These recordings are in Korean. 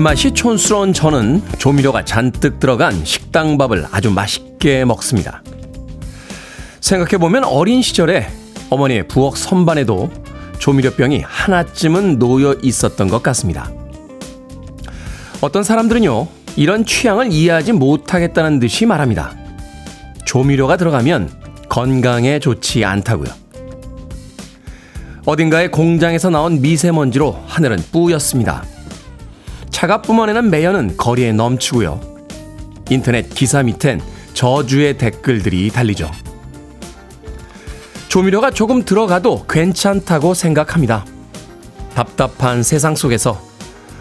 입맛이 촌스러운 저는 조미료가 잔뜩 들어간 식당 밥을 아주 맛있게 먹습니다. 생각해보면 어린 시절에 어머니의 부엌 선반에도 조미료병이 하나쯤은 놓여 있었던 것 같습니다. 어떤 사람들은요, 이런 취향을 이해하지 못하겠다는 듯이 말합니다. 조미료가 들어가면 건강에 좋지 않다고요. 어딘가의 공장에서 나온 미세먼지로 하늘은 뿌였습니다. 차가 뿜어내는 매연은 거리에 넘치고요. 인터넷 기사 밑엔 저주의 댓글들이 달리죠. 조미료가 조금 들어가도 괜찮다고 생각합니다. 답답한 세상 속에서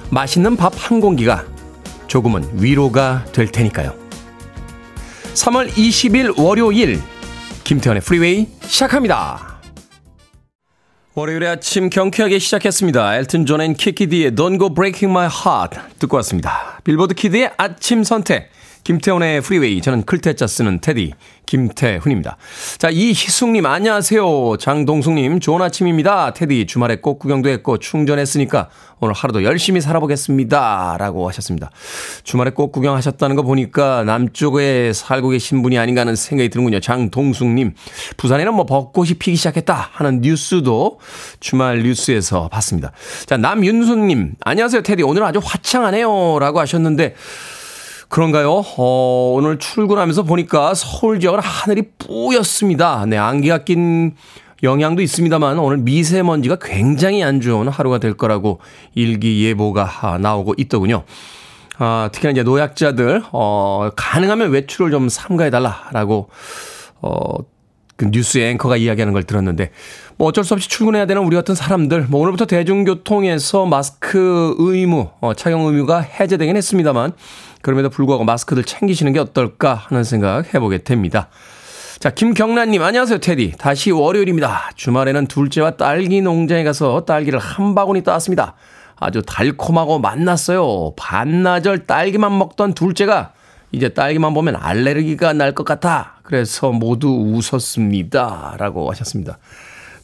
맛있는 밥 한 공기가 조금은 위로가 될 테니까요. 3월 20일 월요일 김태훈의 프리웨이 시작합니다. 월요일의 아침 경쾌하게 시작했습니다. 엘튼 존 and 키키디의 Don't Go Breaking My Heart 듣고 왔습니다. 빌보드 키드의 아침 선택 김태훈의 프리웨이 저는 클 태 자 쓰는 테디 김태훈입니다. 자 이희숙님 안녕하세요. 장동숙님 좋은 아침입니다. 테디 주말에 꽃 구경도 했고 충전했으니까 오늘 하루도 열심히 살아보겠습니다. 라고 하셨습니다. 주말에 꽃 구경하셨다는 거 보니까 남쪽에 살고 계신 분이 아닌가 하는 생각이 드는군요. 장동숙님 부산에는 뭐 벚꽃이 피기 시작했다 하는 뉴스도 주말 뉴스에서 봤습니다. 자 남윤수님 안녕하세요 테디 오늘 아주 화창하네요 라고 하셨는데 그런가요? 어, 오늘 출근하면서 보니까 서울 지역은 하늘이 뿌였습니다. 네, 안개가 낀 영향도 있습니다만 오늘 미세먼지가 굉장히 안 좋은 하루가 될 거라고 일기예보가 나오고 있더군요. 아, 특히나 이제 노약자들, 어, 가능하면 외출을 좀 삼가해달라라고, 어, 그 뉴스 앵커가 이야기하는 걸 들었는데, 뭐 어쩔 수 없이 출근해야 되는 우리 같은 사람들, 뭐 오늘부터 대중교통에서 마스크 의무, 어, 착용 의무가 해제되긴 했습니다만, 그럼에도 불구하고 마스크들 챙기시는 게 어떨까 하는 생각 해보게 됩니다. 자, 김경란님, 안녕하세요, 테디. 다시 월요일입니다. 주말에는 둘째와 딸기 농장에 가서 딸기를 한 바구니 따왔습니다. 아주 달콤하고 맛났어요. 반나절 딸기만 먹던 둘째가 이제 딸기만 보면 알레르기가 날 것 같아. 그래서 모두 웃었습니다. 라고 하셨습니다.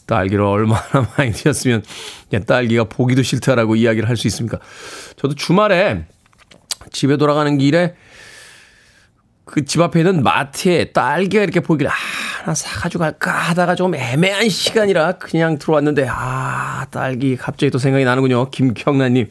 딸기를 얼마나 많이 드셨으면 딸기가 보기도 싫다라고 이야기를 할 수 있습니까? 저도 주말에 집에 돌아가는 길에 그 집 앞에 있는 마트에 딸기가 이렇게 보길래 아, 하나 사가지고 갈까 하다가 좀 애매한 시간이라 그냥 들어왔는데 아, 딸기 갑자기 또 생각이 나는군요. 김경란님.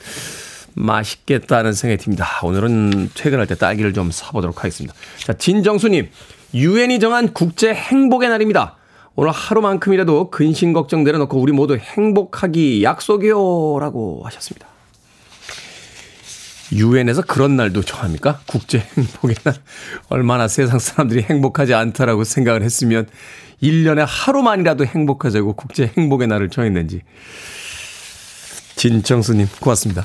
맛있겠다는 생각이 듭니다. 오늘은 퇴근할 때 딸기를 좀 사보도록 하겠습니다. 자, 진정수님. 유엔이 정한 국제 행복의 날입니다. 오늘 하루만큼이라도 근심 걱정 내려놓고 우리 모두 행복하기 약속이요. 라고 하셨습니다. 유엔에서 그런 날도 정합니까? 국제 행복의 날. 얼마나 세상 사람들이 행복하지 않다라고 생각을 했으면 1년에 하루만이라도 행복하자고 국제 행복의 날을 정했는지. 진정수님, 고맙습니다.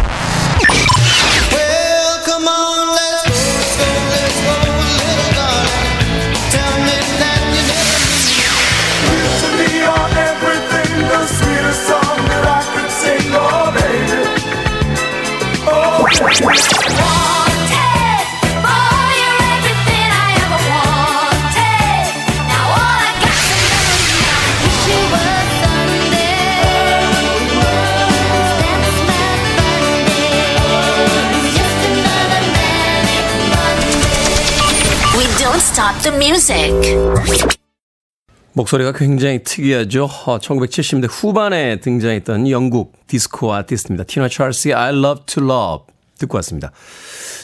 목소리가 굉장히 특이하죠. 1970년대 어, 후반에 등장했던 영국 디스코 아티스트입니다. 티나 찰스의 I Love to Love 듣고 왔습니다.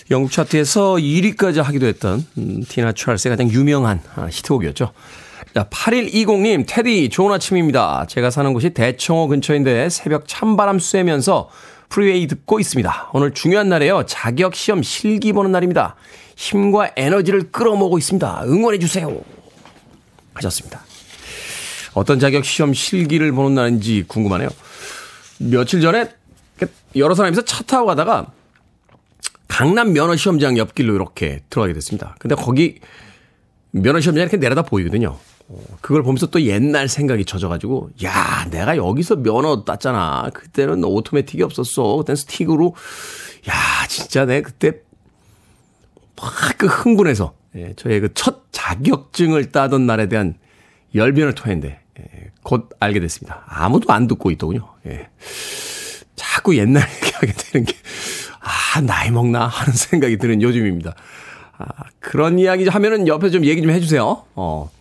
영국 차트에서 1위까지 하기도 했던 음, 티나 찰스의 가장 유명한 아, 히트곡이었죠. 자, 8120님, 테디, 좋은 아침입니다. 제가 사는 곳이 대청호 근처인데 새벽 찬바람 쐬면서 프리웨이 듣고 있습니다. 오늘 중요한 날이에요. 자격 시험 실기 보는 날입니다. 힘과 에너지를 끌어모으고 있습니다. 응원해 주세요. 하셨습니다. 어떤 자격 시험 실기를 보는 날인지 궁금하네요. 며칠 전에 여러 사람이서 차 타고 가다가 강남 면허 시험장 옆길로 이렇게 들어가게 됐습니다. 근데 거기 면허 시험장이 이렇게 내려다 보이거든요. 어, 그걸 보면서 또 옛날 생각이 져져가지고, 야, 내가 여기서 면허 땄잖아. 그때는 오토매틱이 없었어. 그땐 스틱으로, 야, 진짜 내 그때 막 그 흥분해서, 예, 저의 그 첫 자격증을 따던 날에 대한 열변을 토했는데, 예, 곧 알게 됐습니다. 아무도 안 듣고 있더군요. 예. 자꾸 옛날 얘기하게 되는 게, 아, 나이 먹나 하는 생각이 드는 요즘입니다. 아, 그런 이야기 하면은 옆에 좀 얘기 좀 해주세요. 어.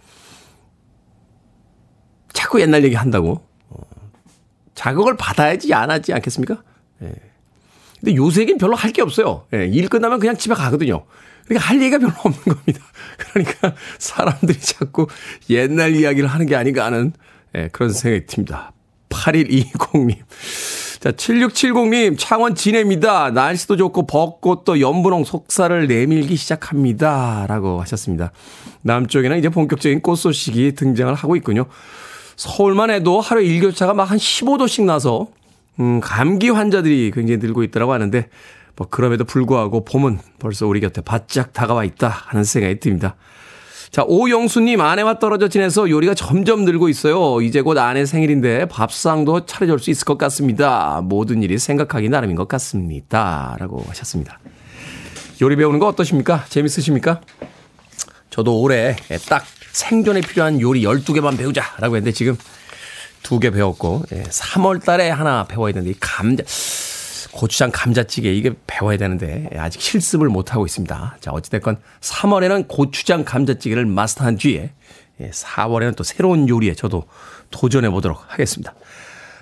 자꾸 옛날 얘기 한다고. 어. 자극을 받아야지 안 하지 않겠습니까? 예. 근데 요새긴 별로 할 게 없어요. 예. 일 끝나면 그냥 집에 가거든요. 그러니까 할 얘기가 별로 없는 겁니다. 그러니까 사람들이 자꾸 옛날 이야기를 하는 게 아닌가 하는 예, 그런 생각이 듭니다. 8120님. 자, 7670님, 창원 진해입니다. 날씨도 좋고 벚꽃도 연분홍 속살을 내밀기 시작합니다. 라고 하셨습니다. 남쪽에는 이제 본격적인 꽃 소식이 등장을 하고 있군요. 서울만 해도 하루 일교차가 막 한 15도씩 나서, 음, 감기 환자들이 굉장히 늘고 있다고 하는데, 뭐, 그럼에도 불구하고 봄은 벌써 우리 곁에 바짝 다가와 있다 하는 생각이 듭니다. 자, 오영수님, 아내와 떨어져 지내서 요리가 점점 늘고 있어요. 이제 곧 아내 생일인데 밥상도 차려줄 수 있을 것 같습니다. 모든 일이 생각하기 나름인 것 같습니다. 라고 하셨습니다. 요리 배우는 거 어떠십니까? 재밌으십니까? 저도 올해 딱 생존에 필요한 요리 12개만 배우자라고 했는데 지금 2개 배웠고, 3월 예, 달에 하나 배워야 되는데, 이 감자, 고추장 감자찌개 이게 배워야 되는데 아직 실습을 못하고 있습니다. 자, 어찌됐건 3월에는 고추장 감자찌개를 마스터한 뒤에 4월에는 예, 또 새로운 요리에 저도 도전해 보도록 하겠습니다.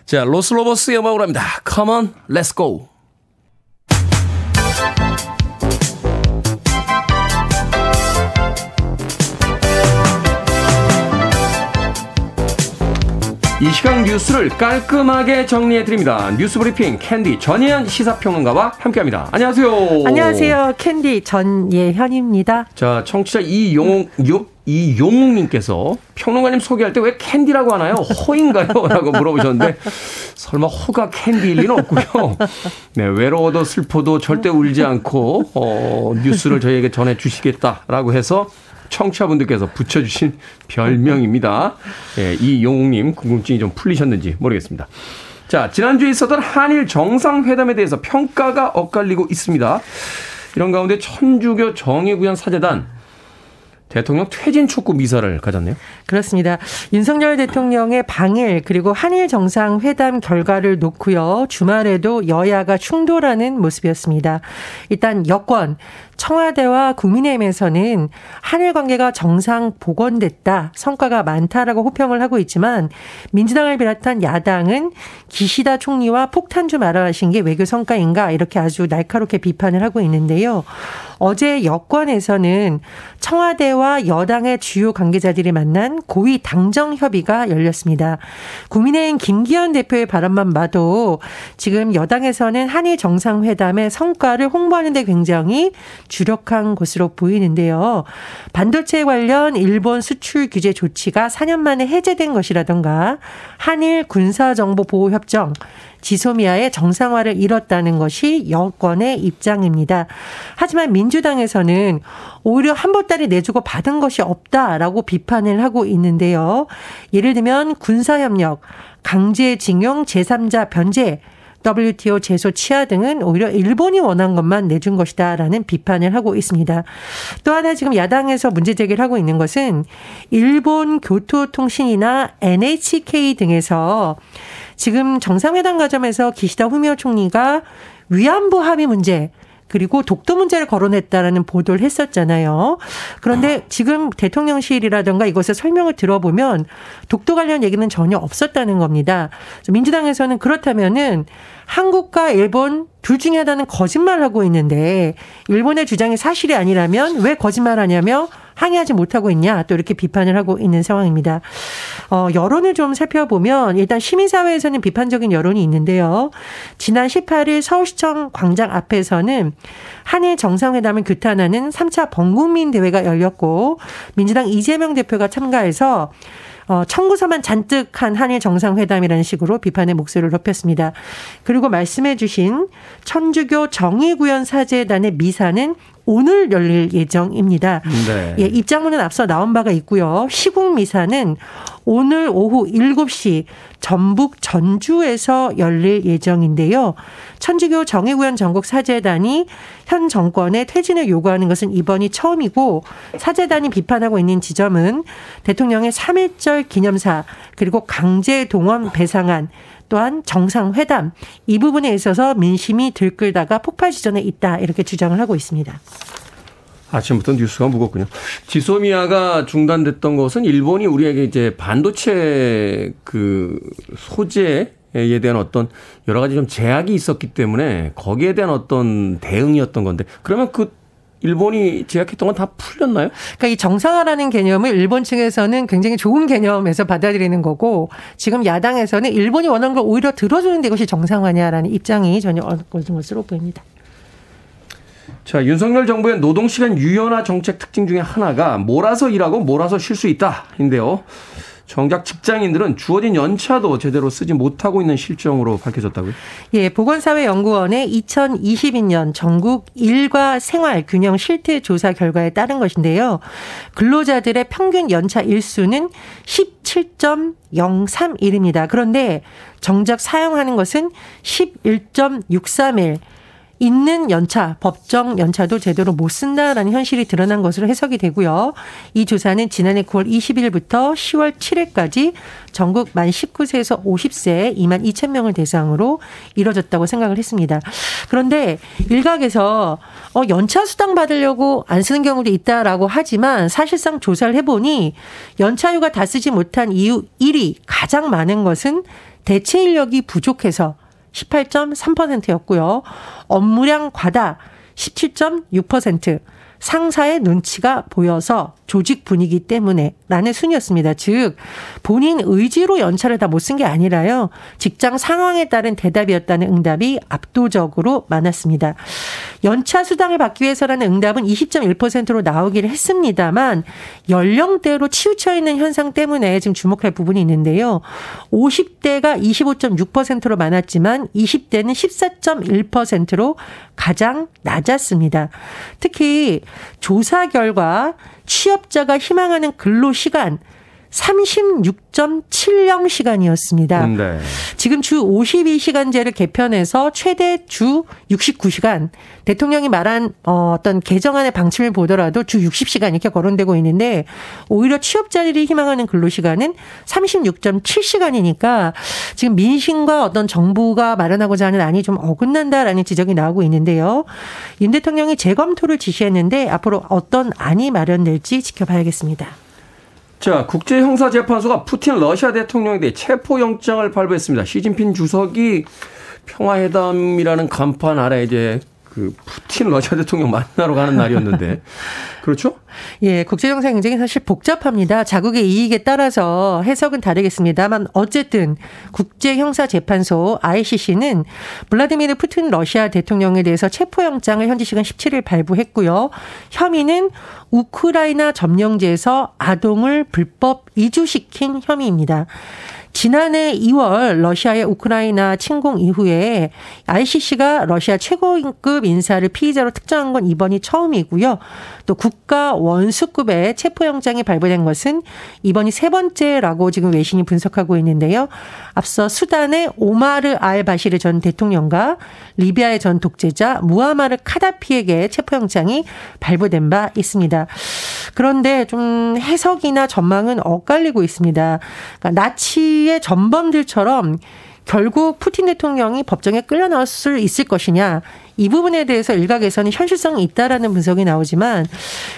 자, 로스로버스의 음악으로 합니다. Come on, let's go. 이 시간 뉴스를 깔끔하게 정리해 드립니다. 뉴스 브리핑 캔디 전예현 시사평론가와 함께합니다. 안녕하세요. 안녕하세요. 캔디 전예현입니다. 자, 청취자 이용 이 용욱님께서 평론가님 소개할 때 왜 캔디라고 하나요? 호인가요? 라고 물어보셨는데 설마 호가 캔디일 리는 없고요. 네, 외로워도 슬퍼도 절대 울지 않고 어, 뉴스를 저희에게 전해 주시겠다라고 해서 청취자분들께서 붙여주신 별명입니다. 예, 이 용욱님 궁금증이 좀 풀리셨는지 모르겠습니다. 자, 지난주에 있었던 한일 정상회담에 대해서 평가가 엇갈리고 있습니다. 이런 가운데 천주교 정의구현 사재단 대통령 퇴진 촉구 미사를 가졌네요. 그렇습니다. 윤석열 대통령의 방일 그리고 한일 정상회담 결과를 놓고요. 주말에도 여야가 충돌하는 모습이었습니다. 일단 여권 청와대와 국민의힘에서는 한일 관계가 정상 복원됐다, 성과가 많다라고 호평을 하고 있지만 민주당을 비롯한 야당은 기시다 총리와 폭탄 좀 알아하신 게 외교 성과인가 이렇게 아주 날카롭게 비판을 하고 있는데요. 어제 여권에서는 청와대와 여당의 주요 관계자들이 만난 고위 당정 협의가 열렸습니다. 국민의힘 김기현 대표의 발언만 봐도 지금 여당에서는 한일 정상회담의 성과를 홍보하는 데 굉장히 주력한 것으로 보이는데요. 반도체 관련 일본 수출 규제 조치가 4년 만에 해제된 것이라던가 한일 군사정보보호협정 지소미아의 정상화를 이뤘다는 것이 여권의 입장입니다. 하지만 민주당에서는 오히려 한 보따리 내주고 받은 것이 없다라고 비판을 하고 있는데요. 예를 들면 군사협력, 강제징용, 제3자 변제, WTO 제소 취하 등은 오히려 일본이 원한 것만 내준 것이다라는 비판을 하고 있습니다. 또 하나 지금 야당에서 문제 제기를 하고 있는 것은 일본 교토통신이나 NHK 등에서 지금 정상회담 과정에서 기시다 후미오 총리가 위안부 합의 문제 그리고 독도 문제를 거론했다라는 보도를 했었잖아요. 그런데 지금 대통령실이라든가 이것을 설명을 들어보면 독도 관련 얘기는 전혀 없었다는 겁니다. 민주당에서는 그렇다면은 한국과 일본 둘 중에 하나는 거짓말하고 있는데 일본의 주장이 사실이 아니라면 왜 거짓말하냐며 항의하지 못하고 있냐 또 이렇게 비판을 하고 있는 상황입니다. 어, 여론을 좀 살펴보면 일단 시민사회에서는 비판적인 여론이 있는데요. 지난 18일 서울시청 광장 앞에서는 한일 정상회담을 규탄하는 3차 범국민 대회가 열렸고 민주당 이재명 대표가 참가해서 어, 청구서만 잔뜩 한 한일 정상회담이라는 식으로 비판의 목소리를 높였습니다. 그리고 말씀해 주신 천주교 정의구현 사제단의 미사는 오늘 열릴 예정입니다. 네. 예, 입장문은 앞서 나온 바가 있고요. 시국 미사는 오늘 오후 7시 전북 전주에서 열릴 예정인데요. 천주교 정의구현 전국 사재단이 현 정권의 퇴진을 요구하는 것은 이번이 처음이고 사재단이 비판하고 있는 지점은 대통령의 3.1절 기념사 그리고 강제 동원 배상안 또한 정상회담 이 부분에 있어서 민심이 들끓다가 폭발 지점에 있다 이렇게 주장을 하고 있습니다. 아침부터 뉴스가 무겁군요. 지소미아가 중단됐던 것은 일본이 우리에게 이제 반도체 그 소재에 대한 어떤 여러 가지 좀 제약이 있었기 때문에 거기에 대한 어떤 대응이었던 건데 그러면 그 일본이 제약했던 건 다 풀렸나요? 그러니까 이 정상화라는 개념을 일본 측에서는 굉장히 좋은 개념에서 받아들이는 거고 지금 야당에서는 일본이 원하는 걸 오히려 들어주는 데 이것이 정상화냐라는 입장이 전혀 엇갈린 것으로 보입니다. 자, 윤석열 정부의 노동시간 유연화 정책 특징 중에 하나가 몰아서 일하고 몰아서 쉴 수 있다 인데요. 정작 직장인들은 주어진 연차도 제대로 쓰지 못하고 있는 실정으로 밝혀졌다고요? 예, 보건사회연구원의 2022년 전국 일과 생활 균형 실태 조사 결과에 따른 것인데요. 근로자들의 평균 연차 일수는 17.031입니다. 그런데 정작 사용하는 것은 11.63일. 있는 연차, 법정 연차도 제대로 못 쓴다라는 현실이 드러난 것으로 해석이 되고요. 이 조사는 지난해 9월 20일부터 10월 7일까지 전국 만 19세에서 50세 2만 2천 명을 대상으로 이뤄졌다고 생각을 했습니다. 그런데 일각에서 어, 연차 수당 받으려고 안 쓰는 경우도 있다라고 하지만 사실상 조사를 해보니 연차휴가 다 쓰지 못한 이유 1위 가장 많은 것은 대체 인력이 부족해서 18.3%였고요. 업무량 과다 17.6%. 상사의 눈치가 보여서 조직 분위기 때문에 라는 순이었습니다. 즉, 본인 의지로 연차를 다 못 쓴 게 아니라요. 직장 상황에 따른 대답이었다는 응답이 압도적으로 많았습니다. 연차 수당을 받기 위해서라는 응답은 20.1%로 나오기를 했습니다만 연령대로 치우쳐 있는 현상 때문에 지금 주목할 부분이 있는데요. 50대가 25.6%로 많았지만 20대는 14.1%로 가장 낮았습니다. 특히 조사 결과 취업자가 희망하는 근로 시간 36.70시간이었습니다. 네. 지금 주 52시간제를 개편해서 최대 주 69시간 대통령이 말한 어, 어떤 개정안의 방침을 보더라도 주 60시간 이렇게 거론되고 있는데 오히려 취업자들이 희망하는 근로시간은 36.7시간이니까 지금 민심과 어떤 정부가 마련하고자 하는 안이 좀 어긋난다라는 지적이 나오고 있는데요. 윤 대통령이 재검토를 지시했는데 앞으로 어떤 안이 마련될지 지켜봐야겠습니다. 자, 국제형사재판소가 푸틴 러시아 대통령에 대해 체포영장을 발부했습니다. 시진핑 주석이 평화회담이라는 간판 아래 이제 그 푸틴 러시아 대통령 만나러 가는 날이었는데 그렇죠? 예, 국제 정세 굉장히 사실 복잡합니다. 자국의 이익에 따라서 해석은 다르겠습니다만 어쨌든 국제 형사 재판소 ICC는 블라디미르 푸틴 러시아 대통령에 대해서 체포 영장을 현지 시간 17일 발부했고요. 혐의는 우크라이나 점령지에서 아동을 불법 이주시킨 혐의입니다. 지난해 2월 러시아의 우크라이나 침공 이후에 ICC가 러시아 최고급 인사를 피의자로 특정한 건 이번이 처음이고요. 또 국가 원수급의 체포영장이 발부된 것은 이번이 세 번째라고 지금 외신이 분석하고 있는데요. 앞서 수단의 오마르 알 바시르 전 대통령과 리비아의 전 독재자 무하마르 카다피에게 체포영장이 발부된 바 있습니다. 그런데 좀 해석이나 전망은 엇갈리고 있습니다. 그러니까 나치 의 전범들처럼 결국 푸틴 대통령이 법정에 끌려 나올 수 있을 것이냐 이 부분에 대해서 일각에서는 현실성이 있다라는 분석이 나오지만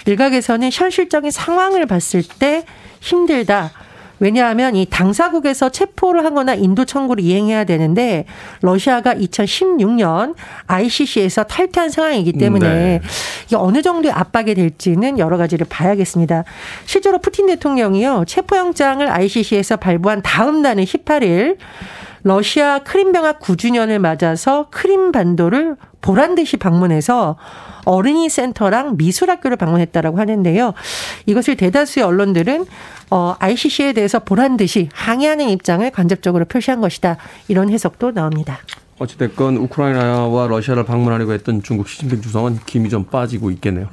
일각에서는 현실적인 상황을 봤을 때 힘들다. 왜냐하면 이 당사국에서 체포를 하거나 인도 청구를 이행해야 되는데 러시아가 2016년 ICC에서 탈퇴한 상황이기 때문에 네. 이게 어느 정도의 압박이 될지는 여러 가지를 봐야겠습니다. 실제로 푸틴 대통령이요 체포영장을 ICC에서 발부한 다음 날은 18일 러시아 크림병합 9주년을 맞아서 크림 반도를 보란 듯이 방문해서 어린이 센터랑 미술학교를 방문했다라고 하는데요. 이것을 대다수의 언론들은 어, ICC에 대해서 보란 듯이 항의하는 입장을 간접적으로 표시한 것이다. 이런 해석도 나옵니다. 어찌됐건 우크라이나와 러시아를 방문하려고 했던 중국 시진핑 주석은 김이 좀 빠지고 있겠네요.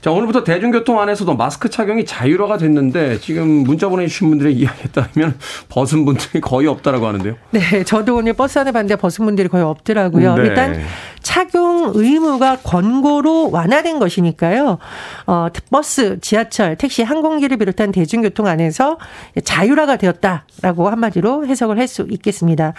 자, 오늘부터 대중교통 안에서도 마스크 착용이 자유화가 됐는데 지금 문자 보내주신 분들의 이야기에 따르면 벗은 분들이 거의 없다라고 하는데요. 네, 저도 오늘 버스 안에 봤는데 벗은 분들이 거의 없더라고요. 네. 일단 착용 의무가 권고로 완화된 것이니까요. 어, 버스, 지하철, 택시, 항공기를 비롯한 대중교통 안에서 자율화가 되었다라고 한마디로 해석을 할 수 있겠습니다.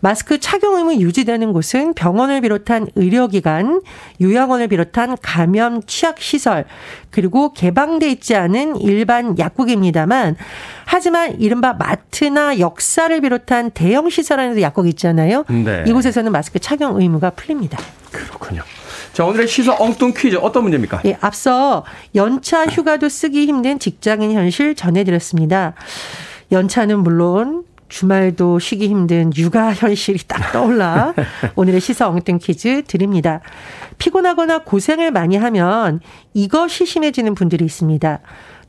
마스크 착용 의무 유지되는 곳은 병원을 비롯한 의료기관, 요양원을 비롯한 감염 취약시설, 그리고 개방돼 있지 않은 일반 약국입니다만, 하지만 이른바 마트나 역사를 비롯한 대형 시설 안에도 약국 있잖아요. 네. 이곳에서는 마스크 착용 의무가 풀립니다. 그렇군요. 자, 오늘의 시사 엉뚱 퀴즈 어떤 문제입니까? 예, 앞서 연차 휴가도 쓰기 힘든 직장인 현실 전해드렸습니다. 연차는 물론 주말도 쉬기 힘든 육아 현실이 딱 떠올라 오늘의 시사 엉뚱 퀴즈 드립니다. 피곤하거나 고생을 많이 하면 이것이 심해지는 분들이 있습니다.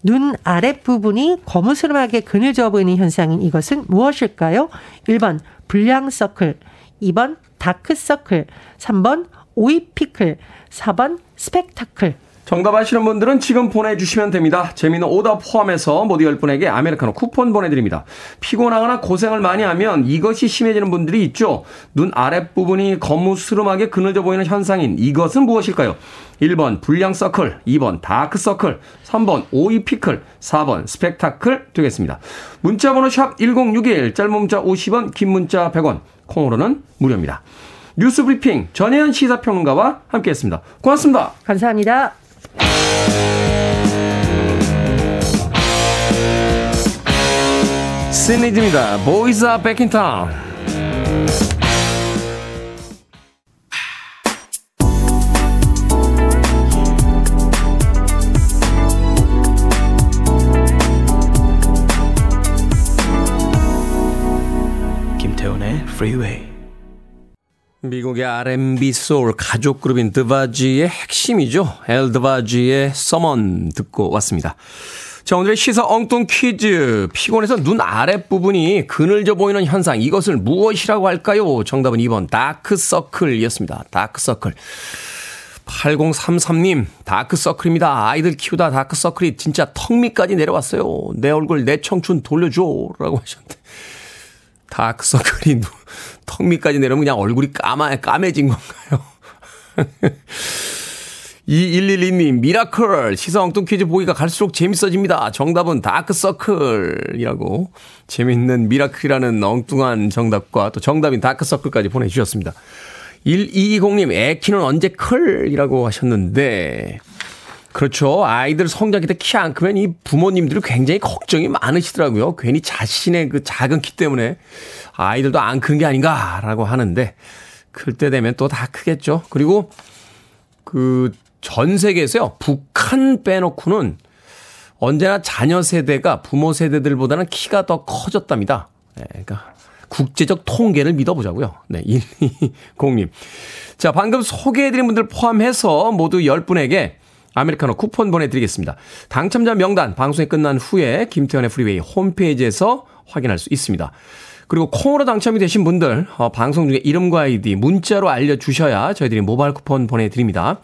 눈 아랫부분이 거무스름하게 그늘 져 보이는 현상인 이것은 무엇일까요? 1번 불량 서클, 2번 다크 서클, 3번 오이피클, 4번 스펙타클. 정답 아시는 분들은 지금 보내주시면 됩니다. 재밌는 오답 포함해서 모두 10분에게 아메리카노 쿠폰 보내드립니다. 피곤하거나 고생을 많이 하면 이것이 심해지는 분들이 있죠. 눈 아랫부분이 거무스름하게 그늘져 보이는 현상인 이것은 무엇일까요? 1번 불량 서클, 2번 다크 서클, 3번 오이 피클, 4번 스펙타클 되겠습니다. 문자 번호 샵 1061, 짧은 문자 50원, 긴 문자 100원, 콩으로는 무료입니다. 뉴스 브리핑 전혜연 시사평론가와 함께했습니다. 고맙습니다. 감사합니다. Are back in town. 김태훈의 Freeway. 미국의 R&B 소울 가족 그룹인 드바지의 핵심이죠. 엘 드바지의 Someone 듣고 왔습니다. 자, 오늘의 시사 엉뚱 퀴즈. 피곤해서 눈 아랫부분이 그늘져 보이는 현상. 이것을 무엇이라고 할까요? 정답은 2번 다크서클이었습니다. 다크서클. 8033님, 다크서클입니다. 아이들 키우다 다크서클이 진짜 턱 밑까지 내려왔어요. 내 얼굴, 내 청춘 돌려줘. 라고 하셨는데. 다크서클이 턱 밑까지 내려오면 그냥 얼굴이 까마, 까매진 건가요? 2112님, miracle. 시사 엉뚱 퀴즈 보기가 갈수록 재밌어집니다. 정답은 다크서클이라고. 재밌는 miracle이라는 엉뚱한 정답과 또 정답인 다크서클까지 보내주셨습니다. 1220님, 애 키는 언제 클 이라고 하셨는데, 그렇죠. 아이들 성장기 때 키 안 크면 이 부모님들이 굉장히 걱정이 많으시더라고요. 괜히 자신의 그 작은 키 때문에 아이들도 안 큰 게 아닌가라고 하는데 클 때 되면 또 다 크겠죠. 그리고 그 전 세계에서요. 북한 빼놓고는 언제나 자녀 세대가 부모 세대들보다는 키가 더 커졌답니다. 네, 그러니까 국제적 통계를 믿어보자고요. 네, 1206님. 자, 방금 소개해드린 분들 포함해서 모두 10분에게 아메리카노 쿠폰 보내드리겠습니다. 당첨자 명단 방송이 끝난 후에 김태훈의 프리웨이 홈페이지에서 확인할 수 있습니다. 그리고 콩으로 당첨이 되신 분들 어, 방송 중에 이름과 아이디 문자로 알려주셔야 저희들이 모바일 쿠폰 보내드립니다.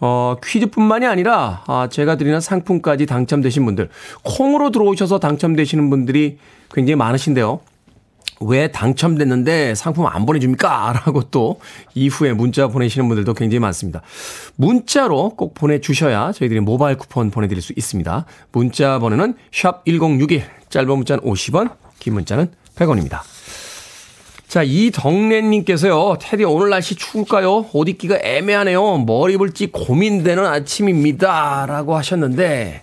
어, 퀴즈뿐만이 아니라 아, 제가 드리는 상품까지 당첨되신 분들 콩으로 들어오셔서 당첨되시는 분들이 굉장히 많으신데요. 왜 당첨됐는데 상품 안 보내줍니까? 라고 또 이후에 문자 보내시는 분들도 굉장히 많습니다. 문자로 꼭 보내주셔야 저희들이 모바일 쿠폰 보내드릴 수 있습니다. 문자 번호는 샵 1061, 짧은 문자는 50원, 긴 문자는 100원입니다. 자, 이덕래님께서요, 테디 오늘 날씨 추울까요? 옷 입기가 애매하네요. 뭘 입을지 고민되는 아침입니다. 라고 하셨는데,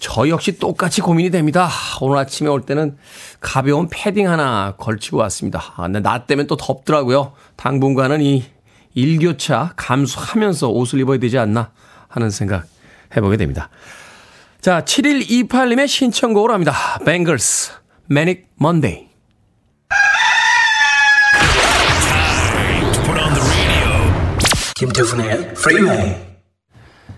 저 역시 똑같이 고민이 됩니다. 오늘 아침에 올 때는 가벼운 패딩 하나 걸치고 왔습니다. 아, 근데 낮 되면 또 덥더라고요. 당분간은 이 일교차 감수하면서 옷을 입어야 되지 않나 하는 생각 해보게 됩니다. 자, 7128님의 신청곡으로 합니다. 뱅글스, Manic Monday. 김태훈의 프리웨이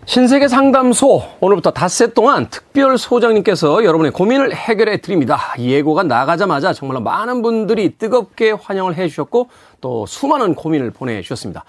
신세계 상담소 오늘부터 닷새 동안 특별 소장님께서 여러분의 고민을 해결해 드립니다. 예고가 나가자마자 정말로 많은 분들이 뜨겁게 환영을 해 주셨고 또 수많은 고민을 보내주셨습니다.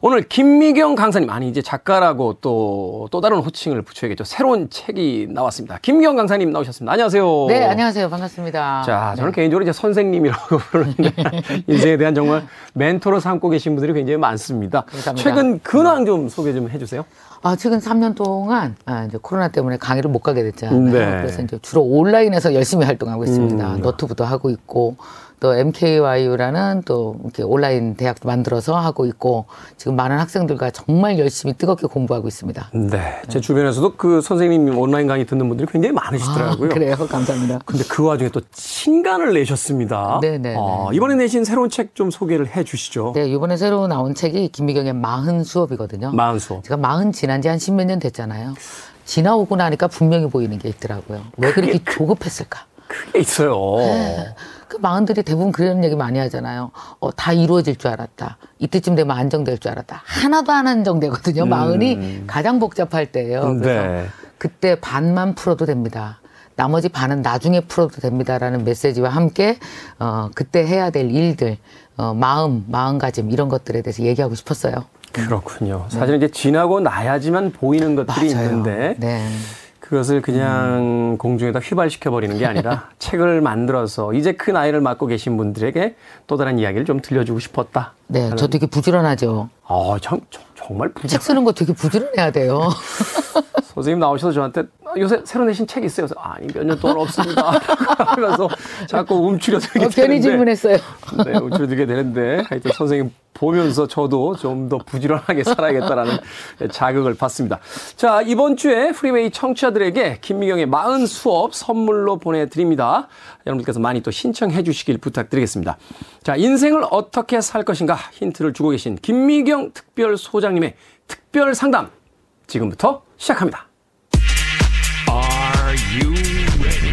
오늘 김미경 강사님, 아니 이제 작가라고 또, 또 다른 호칭을 붙여야겠죠. 새로운 책이 나왔습니다. 김미경 강사님 나오셨습니다. 안녕하세요. 네, 안녕하세요. 반갑습니다. 자, 저는 네. 개인적으로 이제 선생님이라고 부르는데 인생에 대한 정말 멘토로 삼고 계신 분들이 굉장히 많습니다. 감사합니다. 최근 근황 좀 소개 좀 해주세요. 아, 최근 3년 동안 아, 이제 코로나 때문에 강의를 못 가게 됐잖아요. 네. 그래서 이제 주로 온라인에서 열심히 활동하고 있습니다. 음. 너튜브도 하고 있고 또 MKYU라는 또 이렇게 온라인 대학도 만들어서 하고 있고 지금 많은 학생들과 정말 열심히 뜨겁게 공부하고 있습니다. 네. 제 주변에서도 그 선생님 온라인 강의 듣는 분들이 굉장히 많으시더라고요. 아, 그래요. 감사합니다. 근데 그 와중에 또 신간을 내셨습니다. 네네. 아, 이번에 내신 새로운 책 좀 소개를 해 주시죠. 네, 이번에 새로 나온 책이 김미경의 마흔 수업이거든요. 마흔 수업. 제가 마흔 지난 지 한 십몇 년 됐잖아요. 지나오고 나니까 분명히 보이는 게 있더라고요. 왜 그렇게 조급했을까? 크게 있어요. 그 마흔들이 대부분 그런 얘기 많이 하잖아요. 어, 다 이루어질 줄 알았다. 이때쯤 되면 안정될 줄 알았다. 하나도 안 안정되거든요. 마흔이 가장 복잡할 때예요. 그래서 음. 네. 그때 반만 풀어도 됩니다. 나머지 반은 나중에 풀어도 됩니다라는 메시지와 함께 어, 그때 해야 될 일들, 어, 마음, 마음가짐 이런 것들에 대해서 얘기하고 싶었어요. 그렇군요. 사실은 이제 지나고 나야지만 보이는 것들이 맞아요. 있는데 네. 그것을 그냥 공중에다 휘발시켜 버리는 게 아니라 책을 만들어서 이제 그 나이를 맡고 계신 분들에게 또 다른 이야기를 좀 들려주고 싶었다. 네, 저 되게 부지런하죠. 아, 참, 정- 정말 부자. 책 쓰는 거 되게 부지런해야 돼요. 선생님 나오셔서 저한테 아, 요새 새로 내신 책 있어요. 그래서 아니 몇 년 동안 없습니다. 하면서 자꾸 움츠려들게 어, 괜히 되는데. 질문했어요. 네, 움츠려들게 되는데 하여튼 선생님 보면서 저도 좀 더 부지런하게 살아야겠다라는 자극을 받습니다. 자 이번 주에 프리웨이 청취자들에게 김미경의 마흔 수업 선물로 보내드립니다. 여러분들께서 많이 또 신청해 주시길 부탁드리겠습니다. 자 인생을 어떻게 살 것인가 힌트를 주고 계신 김미경 특별 소장 님의 특별 상담 지금부터 시작합니다. Are you ready?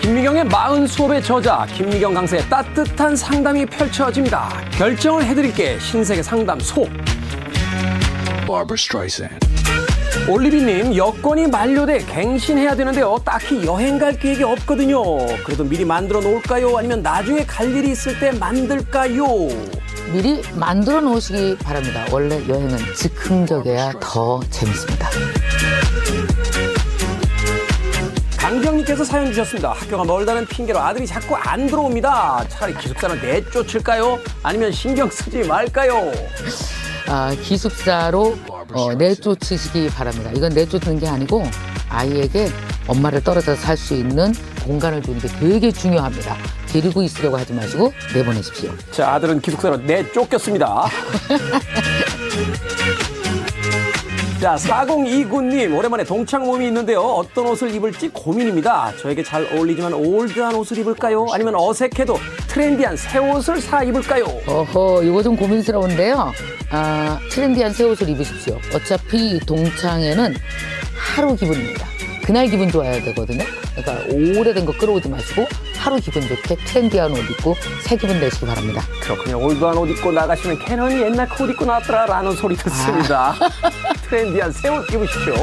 김미경의 마흔 수업의 저자 김미경 강사의 따뜻한 상담이 펼쳐집니다. 결정을 해드릴게 신세계 상담소. Barbara Streisand. 올리비님 여권이 만료돼 갱신해야 되는데요. 딱히 여행 갈 계획이 없거든요. 그래도 미리 만들어 놓을까요? 아니면 나중에 갈 일이 있을 때 만들까요? 미리 만들어 놓으시기 바랍니다. 원래 여행은 즉흥적이야 더 재밌습니다. 강경님께서 사연 주셨습니다. 학교가 멀다는 핑계로 아들이 자꾸 안 들어옵니다. 차라리 기숙사는 내쫓을까요? 아니면 신경 쓰지 말까요? 아, 기숙사로 어, 내쫓으시기 바랍니다. 이건 내쫓는 게 아니고 아이에게 엄마를 떨어져서 살 수 있는 공간을 주는 게 되게 중요합니다. 데리고 있으려고 하지 마시고 내보내십시오. 자, 아들은 기숙사로 내쫓겼습니다. 자, 4029님, 오랜만에 동창 모임이 있는데요. 어떤 옷을 입을지 고민입니다. 저에게 잘 어울리지만 old한 옷을 입을까요? 아니면 어색해도 trendy한 새 옷을 사 입을까요? 어허, 이거 좀 고민스러운데요. 아, trendy한 새 옷을 입으십시오. 어차피 동창회는 하루 기분입니다. 그날 기분 좋아야 되거든요. 그러니까 오래된 거 끌어오지 마시고 하루 기분 좋게 trendy한 옷 입고 새 기분 내시기 바랍니다. 그렇군요. old한 옷 입고 나가시면 걔는 옛날 그 옷 입고 나왔더라 라는 소리 듣습니다. 트렌디한 새 옷 입으십시오.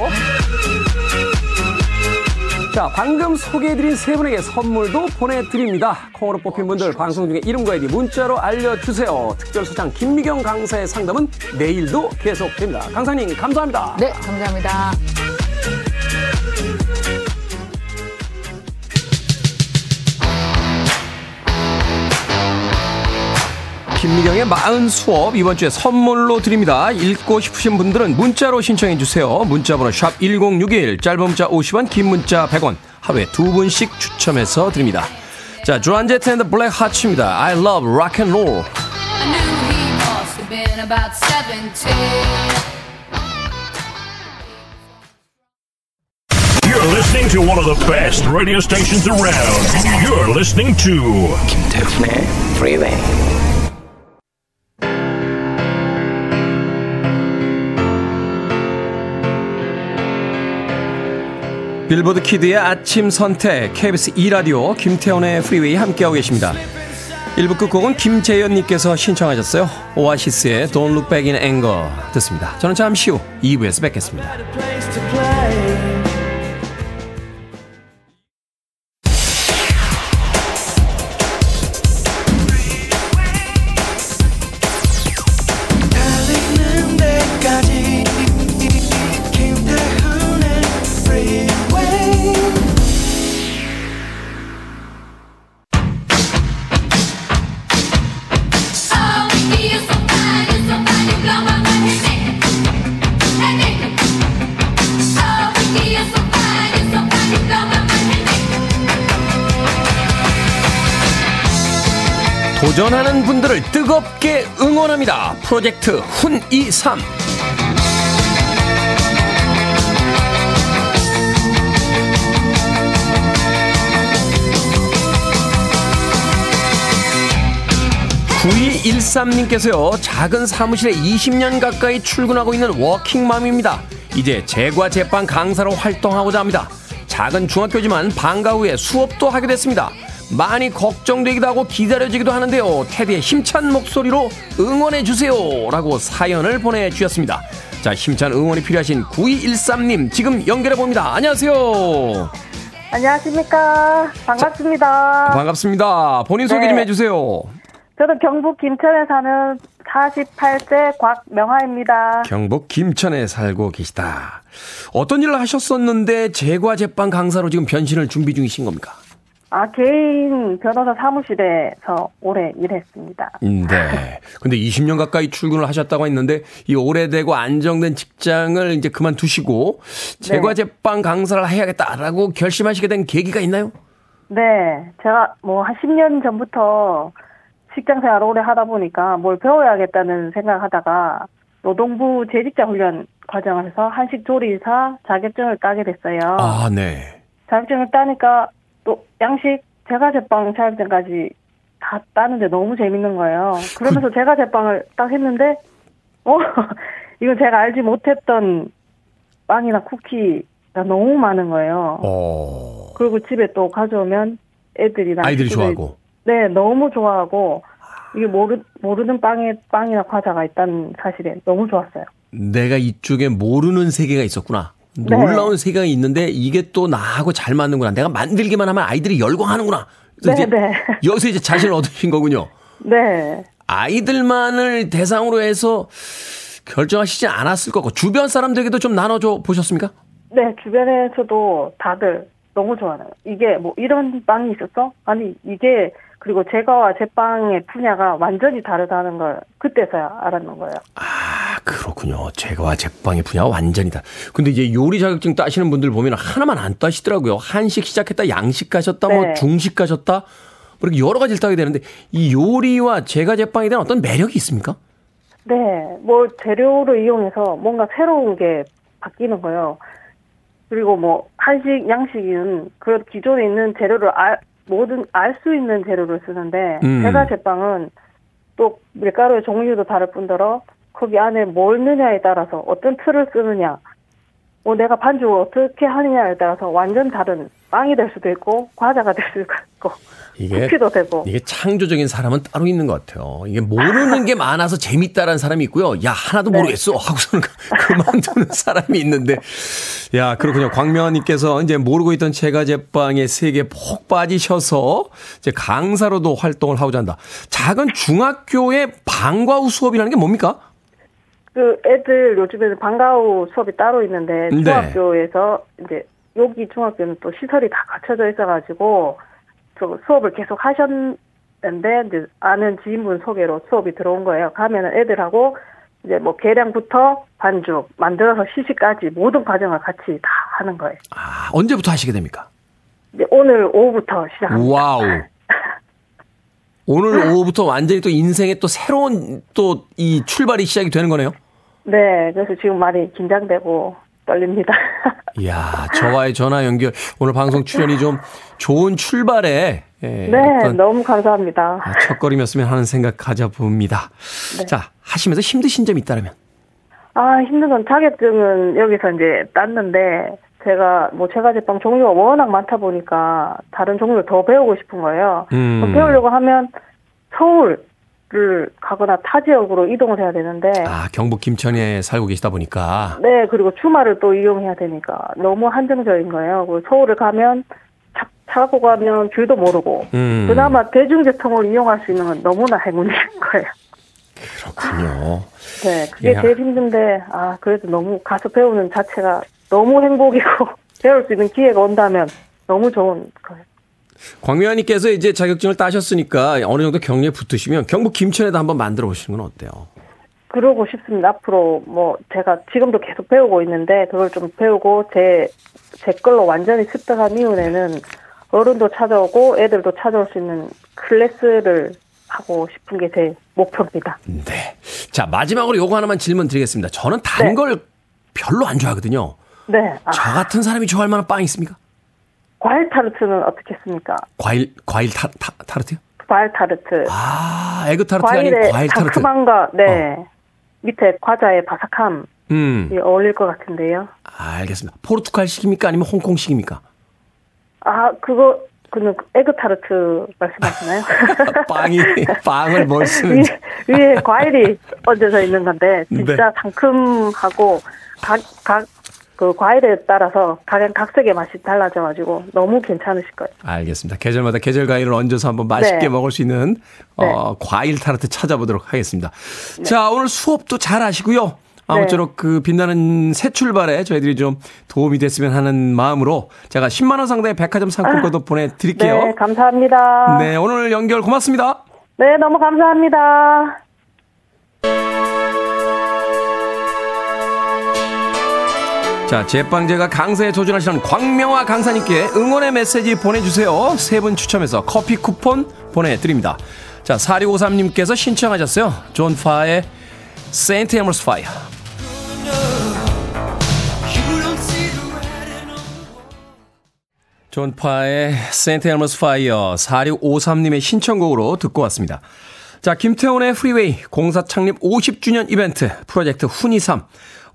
자, 방금 소개해드린 세 분에게 선물도 보내드립니다. 콩으로 뽑힌 분들 방송 중에 이름과 아이디 문자로 알려주세요. 특별소장 김미경 강사의 상담은 내일도 계속됩니다. 강사님, 감사합니다. 네, 감사합니다. 김미경의 마흔 수업 이번 주에 선물로 드립니다. 읽고 싶으신 분들은 문자로 신청해 주세요. 문자번호 샵 1061, 짧은 문자 50원, 긴 문자 100원, 하루에 두 분씩 추첨해서 드립니다. 자, Joan Jett and Blackhearts입니다. I love rock and roll. I knew he must have been about 17. You're listening to one of the best radio stations around. You're listening to 김태훈의 Freeway. Billboard Kid의 아침 선택 KBS 2라디오 김태훈의 Freeway 함께하고 계십니다. 1부 끝곡은 김재현님께서 신청하셨어요. 오아시스의 Don't Look Back in Anger 듣습니다. 저는 잠시 후 2부에서 뵙겠습니다. 응원합니다. 프로젝트 훈23. (9213님께서요) 작은 사무실에 (20년) 가까이 출근하고 있는 워킹맘입니다 이제 제과 제빵 강사로 활동하고자 합니다 작은 중학교지만 방과 후에 수업도 하게 됐습니다 많이 걱정되기도 하고 기다려지기도 하는데요. 테디의 힘찬 목소리로 응원해주세요. 라고 사연을 보내주셨습니다. 자, 힘찬 응원이 필요하신 9213님, 지금 연결해봅니다. 안녕하세요. 안녕하십니까. 반갑습니다. 반갑습니다. 본인 소개 네. 좀 해주세요. 저는 경북 김천에 사는 48세 곽명화입니다. 경북 김천에 살고 계시다. 어떤 일을 하셨었는데 제과 제빵 강사로 지금 변신을 준비 중이신 겁니까? 아, 개인 변호사 사무실에서 오래 일했습니다. 네. 근데 20년 가까이 출근을 하셨다고 했는데 이 오래되고 안정된 직장을 이제 그만두시고 제과 제빵 강사를 해야겠다라고 결심하시게 된 계기가 있나요? 네. 제가 뭐 한 10년 전부터 직장 생활 오래 하다 보니까 뭘 배워야겠다는 생각 하다가 노동부 재직자 훈련 과정을 해서 한식 조리사 자격증을 따게 됐어요. 아, 네. 자격증을 따니까 또 양식 제과 제빵 자격증까지 다 따는데 너무 재밌는 거예요. 그러면서 제과 제빵을 딱 했는데 어 이건 제가 알지 못했던 빵이나 쿠키가 너무 많은 거예요. 어. 그리고 집에 또 가져오면 애들이나 아이들이 좋아하고. 네 너무 좋아하고 이게 모르 모르는 빵에 빵이나 과자가 있다는 사실에 너무 좋았어요. 내가 이쪽에 모르는 세계가 있었구나. 네. 놀라운 세계가 있는데 이게 또 나하고 잘 맞는구나. 내가 만들기만 하면 아이들이 열광하는구나. 네, 이제 네. 여기서 이제 자신을 얻으신 거군요. 네. 아이들만을 대상으로 해서 결정하시지 않았을 거고 주변 사람들에게도 좀 나눠줘 보셨습니까? 네, 주변에서도 다들 너무 좋아해요. 이게 뭐 이런 빵이 있었어? 아니, 이게 그리고 제과와 제 빵의 분야가 완전히 다르다는 걸 그때서야 알았는 거예요. 아 그렇군요. 제과와 제빵의 분야가 완전히다. 근데 이제 요리 자격증 따시는 분들 보면 하나만 안 따시더라고요. 한식 시작했다, 양식 가셨다, 뭐 네. 중식 가셨다, 뭐 이렇게 여러 가지를 따게 되는데 이 요리와 제과 제빵에 대한 어떤 매력이 있습니까? 네, 뭐 재료를 이용해서 뭔가 새로운 게 바뀌는 거예요. 그리고 뭐 한식, 양식은 그 기존에 있는 재료를 알, 모든 알 수 있는 재료를 쓰는데 음. 제과 제빵은 또 밀가루의 종류도 다를 뿐더러 거기 안에 뭘 넣느냐에 따라서 어떤 틀을 쓰느냐, 뭐 내가 반죽을 어떻게 하느냐에 따라서 완전 다른 빵이 될 수도 있고 과자가 될 수도 있고 이게 쿠키도 되고 이게 창조적인 사람은 따로 있는 것 같아요. 이게 모르는 게 많아서 재밌다라는 사람이 있고요. 야 하나도 네. 모르겠어 하고서는 그만두는 사람이 있는데, 야 그렇군요. 광명님께서 이제 모르고 있던 제과 제빵의 세계에 폭 빠지셔서 이제 강사로도 활동을 하고자 한다. 작은 중학교의 방과 후 수업이라는 게 뭡니까? 그 애들 요즘에는 방과후 수업이 따로 있는데 네. 중학교에서 이제 여기 중학교는 또 시설이 다 갖춰져 있어가지고 저 수업을 계속 하셨는데 이제 아는 지인분 소개로 수업이 들어온 거예요. 가면은 애들하고 이제 뭐 계량부터 반죽 만들어서 시식까지 모든 과정을 같이 다 하는 거예요. 아 언제부터 하시게 됩니까? 이제 오늘 오후부터 시작합니다. 와우. 오늘 오후부터 완전히 또 인생의 또 새로운 또 이 출발이 시작이 되는 거네요. 네, 그래서 지금 많이 긴장되고 떨립니다. 이야, 저와의 전화 연결, 오늘 방송 출연이 좀 좋은 출발에, 예, 네, 너무 감사합니다. 첫걸음이었으면 하는 생각 가져봅니다. 네. 자, 하시면서 힘드신 점이 있다면? 아, 힘든 건 자격증은 여기서 이제 땄는데, 제가, 뭐, 제과 제빵 종류가 워낙 많다 보니까, 다른 종류를 더 배우고 싶은 거예요. 음. 배우려고 하면, 서울 을 가거나 타 지역으로 이동을 해야 되는데, 아, 경북 김천에 살고 계시다 보니까. 네, 그리고 주말을 또 이용해야 되니까, 너무 한정적인 거예요. 서울을 가면, 차, 타고 가면 길도 모르고, 음. 그나마 대중교통을 이용할 수 있는 건 너무나 행운인 거예요. 그렇군요. 네, 그게 야. 제일 힘든데, 아, 그래도 너무 가서 배우는 자체가 너무 행복이고, 배울 수 있는 기회가 온다면 너무 좋은 거예요. 광명아님께서 이제 자격증을 따셨으니까 어느 정도 경례에 붙으시면 경북 김천에도 한번 만들어 보시는 건 어때요? 그러고 싶습니다. 앞으로 뭐, 제가 지금도 계속 배우고 있는데, 그걸 좀 배우고, 제, 제 걸로 완전히 습득한 이후에는 어른도 찾아오고, 애들도 찾아올 수 있는 클래스를 하고 싶은 게 제 목표입니다. 네. 자, 마지막으로 요거 하나만 질문 드리겠습니다. 저는 단 네. 걸 별로 안 좋아하거든요. 네. 아, 저 같은 사람이 좋아할 만한 빵이 있습니까? 과일 타르트는 어떻게 했습니까? 과일, 과일 타, 타, 타르트요? 과일 타르트. 아, 에그 타르트가 아닌 과일 타르트. 어. 상큼함과 네 밑에 과자의 바삭함이 음, 어울릴 것 같은데요. 알겠습니다. 포르투갈식입니까? 아니면 홍콩식입니까? 아 그거 그는 에그 타르트 말씀하시나요? 빵이, 빵을 뭘 위에, 쓰는지. 위에 과일이 얹어져 있는 건데 진짜 네. 상큼하고 각 각 그 과일에 따라서 각양각색의 맛이 달라져가지고 너무 괜찮으실 거예요. 알겠습니다. 계절마다 계절 과일을 얹어서 한번 맛있게 네. 먹을 수 있는 어, 과일 타르트 찾아보도록 하겠습니다. 자, 오늘 수업도 잘 하시고요. 아무쪼록 그 빛나는 새 출발에 저희들이 좀 도움이 됐으면 하는 마음으로 제가 10만 원 상당의 백화점 상품권도 보내드릴게요. 네, 감사합니다. 네, 오늘 연결 고맙습니다. 네, 너무 감사합니다. 자, 제빵 제과 강사에 도전하시는 광명화 강사님께 응원의 메시지 보내주세요. 세 분 추첨해서 커피 쿠폰 보내드립니다. 자, 4653님께서 신청하셨어요. 존 파의 St. Elmo's Fire. 존 파의 St. Elmo's Fire 4653님의 신청곡으로 듣고 왔습니다. 자, 김태훈의 Freeway 공사 창립 50주년 이벤트 프로젝트 훈이3.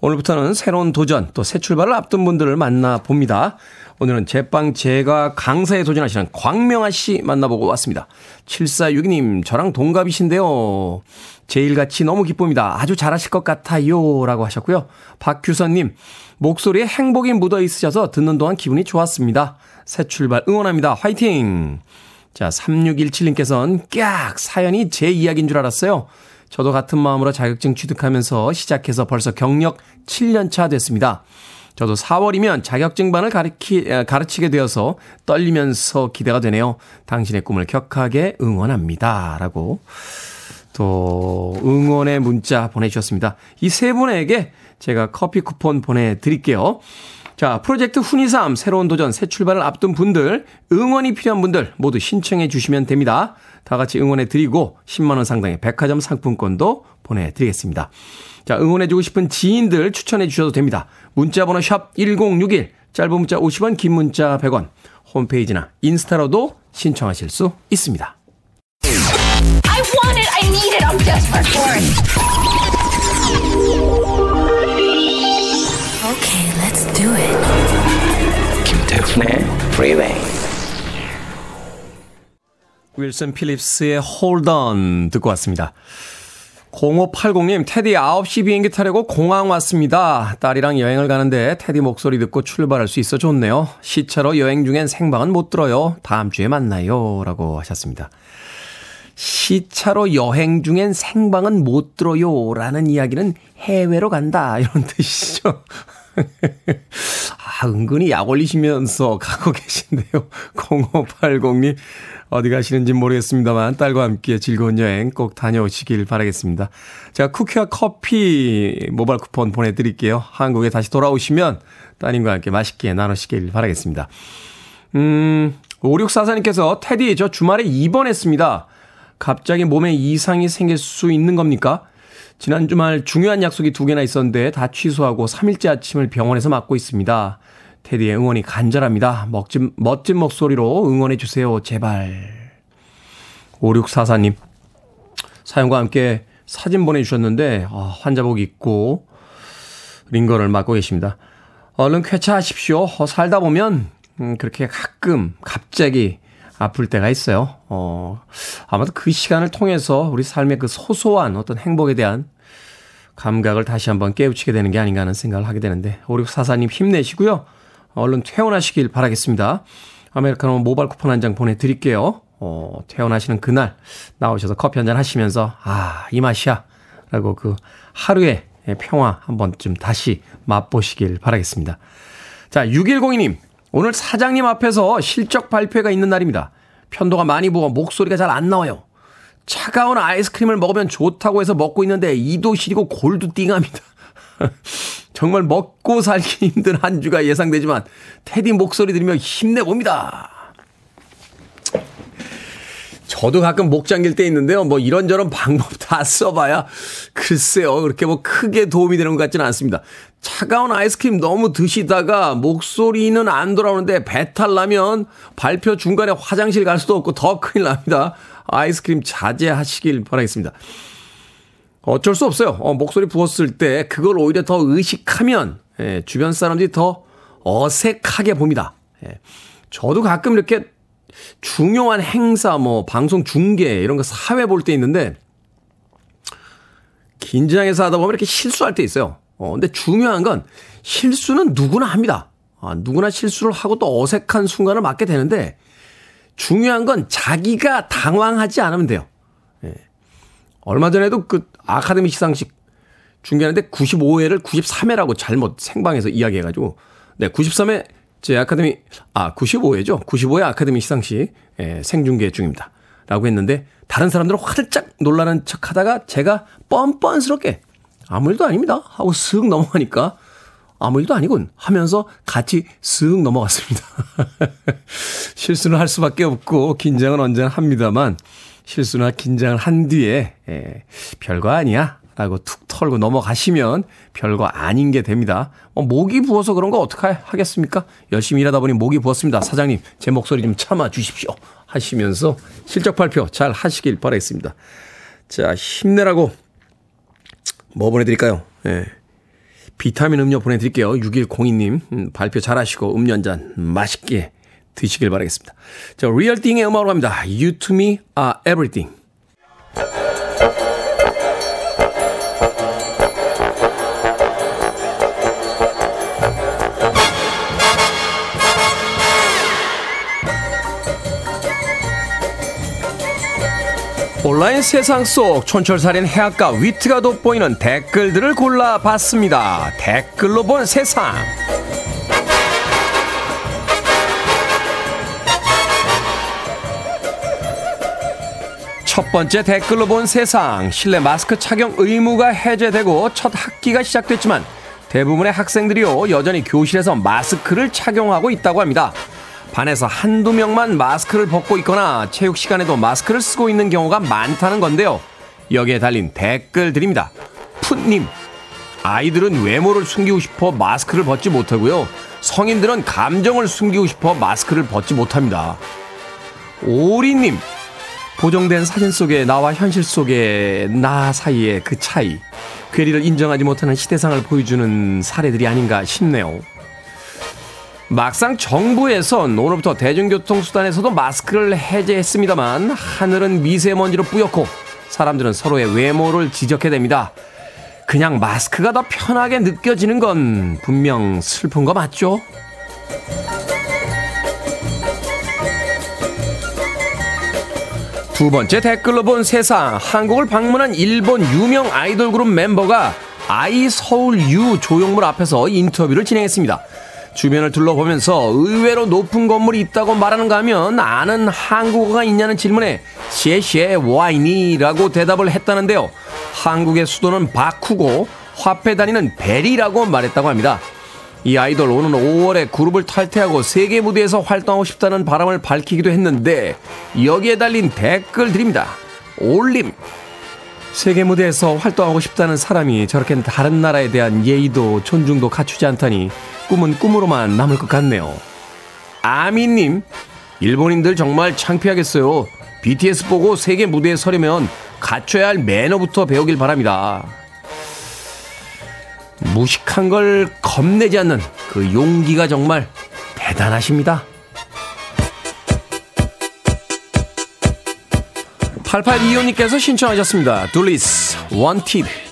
오늘부터는 새로운 도전 또 새 출발을 앞둔 분들을 만나봅니다. 오늘은 제빵 제과 강사에 도전하시는 광명아 씨 만나보고 왔습니다. 7462님, 저랑 동갑이신데요. 제 일같이 너무 기쁩니다. 아주 잘하실 것 같아요. 라고 하셨고요. 박규선님, 목소리에 행복이 묻어 있으셔서 듣는 동안 기분이 좋았습니다. 새 출발 응원합니다. 화이팅! 자, 3617님께서는 깍! 사연이 제 이야기인 줄 알았어요. 저도 같은 마음으로 자격증 취득하면서 시작해서 벌써 경력 7년차 됐습니다. 저도 4월이면 자격증반을 가르치, 에, 가르치게 되어서 떨리면서 기대가 되네요. 당신의 꿈을 격하게 응원합니다. 라고 또 응원의 문자 보내주셨습니다. 이 세 분에게 제가 커피 쿠폰 보내드릴게요. 자, 프로젝트 훈이삼 새로운 도전 새 출발을 앞둔 분들 응원이 필요한 분들 모두 신청해 주시면 됩니다. 다 같이 응원해 드리고 10만 원 상당의 백화점 상품권도 보내 드리겠습니다. 자, 응원해 주고 싶은 지인들 추천해 주셔도 됩니다. 문자 번호 샵 1061 짧은 문자 50원 긴 문자 100원 홈페이지나 인스타로도 신청하실 수 있습니다. I want it. I need it. I'm desperate for it. Okay, let's do it. 김태훈의 Freeway. 윌슨 필립스의 Hold On 듣고 왔습니다. 0580님, 테디 9시 비행기 타려고 공항 왔습니다. 딸이랑 여행을 가는데 테디 목소리 듣고 출발할 수 있어 좋네요. 시차로 여행 중엔 생방은 못 들어요. 다음 주에 만나요. 라고 하셨습니다. 시차로 여행 중엔 생방은 못 들어요. 라는 이야기는 해외로 간다. 이런 뜻이죠. 아, 은근히 약 올리시면서 가고 계신데요. 0580님, 어디 가시는지 모르겠습니다만, 딸과 함께 즐거운 여행 꼭 다녀오시길 바라겠습니다. 제가 쿠키와 커피 모바일 쿠폰 보내드릴게요. 한국에 다시 돌아오시면 따님과 함께 맛있게 나누시길 바라겠습니다. 음, 5644님께서, 테디, 저 주말에 입원했습니다. 갑자기 몸에 이상이 생길 수 있는 겁니까? 지난 주말 중요한 약속이 두 개나 있었는데 다 취소하고 3일째 아침을 병원에서 맞고 있습니다. 테디의 응원이 간절합니다. 멋진, 멋진 목소리로 응원해주세요. 제발. 5644님. 사연과 함께 사진 보내주셨는데, 아, 환자복 입고 링거를 맞고 계십니다. 얼른 쾌차하십시오. 어, 살다 보면, 음, 그렇게 가끔, 갑자기 아플 때가 있어요. 어, 아마도 그 시간을 통해서 우리 삶의 그 소소한 어떤 행복에 대한 감각을 다시 한번 깨우치게 되는 게 아닌가 하는 생각을 하게 되는데, 5644님 힘내시고요. 얼른 퇴원하시길 바라겠습니다. 아메리카노 모바일 쿠폰 한 장 보내드릴게요. 어, 퇴원하시는 그날 나오셔서 커피 한 잔 하시면서, 아, 이 맛이야. 라고 그 하루의 평화 한 번쯤 다시 맛보시길 바라겠습니다. 자, 6102님. 오늘 사장님 앞에서 실적 발표가 있는 날입니다. 편도가 많이 부어 목소리가 잘 안 나와요. 차가운 아이스크림을 먹으면 좋다고 해서 먹고 있는데 이도 시리고 골도 띵합니다. 정말 먹고 살기 힘든 한 주가 예상되지만 테디 목소리 들으며 힘내봅니다. 저도 가끔 목 잠길 때 있는데요. 뭐 이런저런 방법 다 써봐야 글쎄요. 그렇게 뭐 크게 도움이 되는 것 같지는 않습니다. 차가운 아이스크림 너무 드시다가 목소리는 안 돌아오는데 배탈 나면 발표 중간에 화장실 갈 수도 없고 더 큰일 납니다. 아이스크림 자제하시길 바라겠습니다. 어쩔 수 없어요. 어, 목소리 부었을 때 그걸 오히려 더 의식하면 예, 주변 사람들이 더 어색하게 봅니다. 예. 저도 가끔 이렇게 중요한 행사, 뭐, 방송 중계, 이런 거 사회 볼 때 있는데, 긴장해서 하다 보면 이렇게 실수할 때 있어요. 어, 근데 중요한 건 실수는 누구나 합니다. 아, 누구나 실수를 하고 또 어색한 순간을 맞게 되는데, 중요한 건 자기가 당황하지 않으면 돼요. 예. 얼마 전에도 그 아카데미 시상식 중계하는데 95회를 93회라고 잘못 생방에서 이야기해가지고, 네, 93회 제 아카데미, 아, 95회죠. 95회 아카데미 시상식, 예, 생중계 중입니다. 라고 했는데, 다른 사람들은 화들짝 놀라는 척 하다가 제가 뻔뻔스럽게, 아무 일도 아닙니다. 하고 슥 넘어가니까, 아무 일도 아니군. 하면서 같이 슥 넘어갔습니다. 실수는 할 수밖에 없고, 긴장은 언제나 합니다만, 실수나 긴장을 한 뒤에, 예, 별거 아니야. 라고 툭 털고 넘어가시면 별거 아닌 게 됩니다. 뭐 목이 부어서 그런 거 어떡 하겠습니까? 열심히 일하다 보니 목이 부었습니다. 사장님, 제 목소리 좀 참아 주십시오. 하시면서 실적 발표 잘 하시길 바라겠습니다. 자, 힘내라고 뭐 보내드릴까요? 예. 비타민 음료 보내드릴게요. 6102님, 음, 발표 잘 하시고 음료 한 잔 맛있게 드시길 바라겠습니다. 자, 리얼띵의 음악으로 갑니다. You to me are everything. 온라인 세상 속 촌철살인 해악과 위트가 돋보이는 댓글들을 골라봤습니다. 댓글로 본 세상. 첫 번째 댓글로 본 세상. 실내 마스크 착용 의무가 해제되고 첫 학기가 시작됐지만 대부분의 학생들이요 여전히 교실에서 마스크를 착용하고 있다고 합니다. 반에서 한두 명만 마스크를 벗고 있거나 체육 시간에도 마스크를 쓰고 있는 경우가 많다는 건데요. 여기에 달린 댓글들입니다. 풋님, 아이들은 외모를 숨기고 싶어 마스크를 벗지 못하고요. 성인들은 감정을 숨기고 싶어 마스크를 벗지 못합니다. 오리님, 보정된 사진 속에 나와 현실 속의 나 사이의 그 차이, 괴리를 인정하지 못하는 시대상을 보여주는 사례들이 아닌가 싶네요. 막상 정부에선 오늘부터 대중교통수단에서도 마스크를 해제했습니다만 하늘은 미세먼지로 뿌옇고 사람들은 서로의 외모를 지적해 댑니다. 그냥 마스크가 더 편하게 느껴지는 건 분명 슬픈 거 맞죠? 두 번째 댓글로 본 세상 한국을 방문한 일본 유명 아이돌 그룹 멤버가 아이 서울 유 조형물 앞에서 인터뷰를 진행했습니다. 주변을 둘러보면서 의외로 높은 건물이 있다고 말하는가 하면 아는 한국어가 있냐는 질문에 시에시에 와이니라고 대답을 했다는데요. 한국의 수도는 바쿠고 화폐 단위는 베리라고 말했다고 합니다. 이 아이돌 오는 5월에 그룹을 탈퇴하고 세계 무대에서 활동하고 싶다는 바람을 밝히기도 했는데 여기에 달린 댓글들입니다. 올림. 세계 무대에서 활동하고 싶다는 사람이 저렇게 다른 나라에 대한 예의도 존중도 갖추지 않다니 꿈은 꿈으로만 남을 것 같네요. 아미님, 일본인들 정말 창피하겠어요. BTS 보고 세계 무대에 서려면 갖춰야 할 매너부터 배우길 바랍니다. 무식한 걸 겁내지 않는 그 용기가 정말 대단하십니다. 8825님께서 신청하셨습니다. 둘리스, 원티드.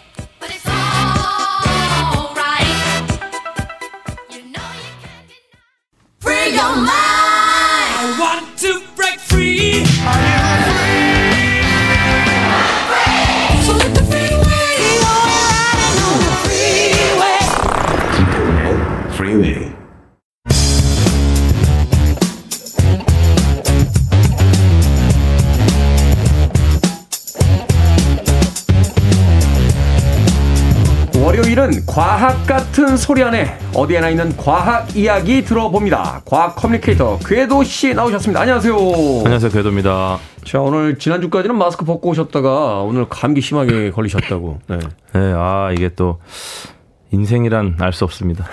과학 같은 소리 안에 어디에나 있는 과학 이야기 들어봅니다. 과학 커뮤니케이터 궤도 씨 나오셨습니다. 안녕하세요. 안녕하세요, 궤도입니다. 자, 오늘 지난주까지는 마스크 벗고 오셨다가 오늘 감기 심하게 걸리셨다고. 네. 네, 아, 이게 또 인생이란 알 수 없습니다.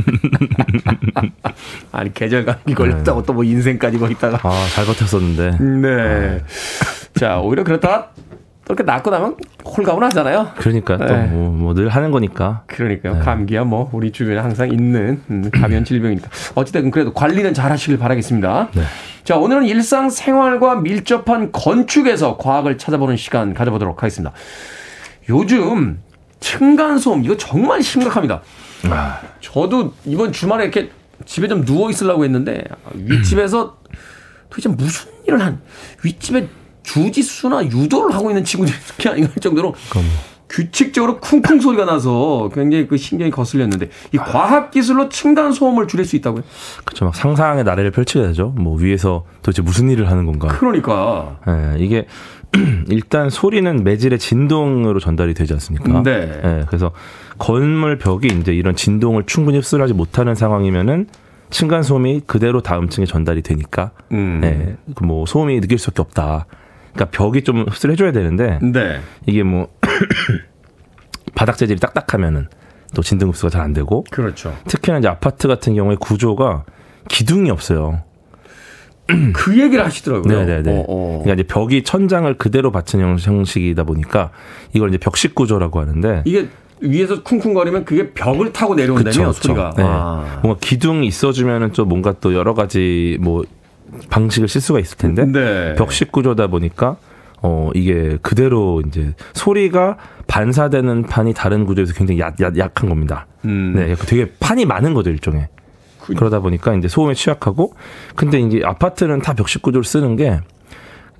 아니, 계절 감기 걸렸다고 또뭐 인생까지 거기다가. 아, 잘 버텼었는데. 네. 자, 오히려 그렇다 이렇게 낫고 나면 홀가분 하잖아요. 그러니까 네. 또뭐늘 하는 거니까. 그러니까요. 감기야 뭐 우리 주변에 항상 있는 음, 감염 질병이니까. 어찌됐든 그래도 관리는 잘 하시길 바라겠습니다. 네. 자, 오늘은 일상 생활과 밀접한 건축에서 과학을 찾아보는 시간 가져보도록 하겠습니다. 요즘 층간소음 이거 정말 심각합니다. 아. 저도 이번 주말에 이렇게 집에 좀 누워 있으려고 했는데 윗집에서 도대체 무슨 일을 한 윗집에 주짓수나 유도를 하고 있는 친구들이 그게 아닌가 할 정도로 규칙적으로 쿵쿵 소리가 나서 굉장히 그 신경이 거슬렸는데 이 과학 기술로 층간 소음을 줄일 수 있다고요? 그렇죠. 막 상상의 나래를 펼치게 되죠. 뭐 위에서 도대체 무슨 일을 하는 건가. 그러니까 예, 이게 일단 소리는 매질의 진동으로 전달이 되지 않습니까? 네. 예, 그래서 건물 벽이 이제 이런 진동을 충분히 흡수를 하지 못하는 상황이면은 층간 소음이 그대로 다음 층에 전달이 되니까 음. 예, 그뭐 소음이 느낄 수밖에 없다. 그러니까 벽이 좀 흡수를 해줘야 되는데 네. 이게 뭐 바닥 재질이 딱딱하면은 또 진동 흡수가 잘 안 되고 그렇죠. 특히나 이제 아파트 같은 경우에 구조가 기둥이 없어요. 그 얘기를 하시더라고요. 네네네. 어, 어. 그러니까 이제 벽이 천장을 그대로 받친 형- 형식이다 보니까 이걸 이제 벽식 구조라고 하는데 이게 위에서 쿵쿵거리면 그게 벽을 타고 내려온다며 그쵸, 그쵸. 소리가. 네. 아. 뭔가 기둥이 있어주면은 좀 뭔가 또 여러 가지 뭐 방식을 쓸 수가 있을 텐데 네. 벽식 구조다 보니까 어 이게 그대로 이제 소리가 반사되는 판이 다른 구조에서 굉장히 약, 약, 약 한 겁니다. 음. 네, 되게 판이 많은 거죠 일종의. 그- 그러다 보니까 이제 소음에 취약하고 근데 이제 아파트는 다 벽식 구조를 쓰는 게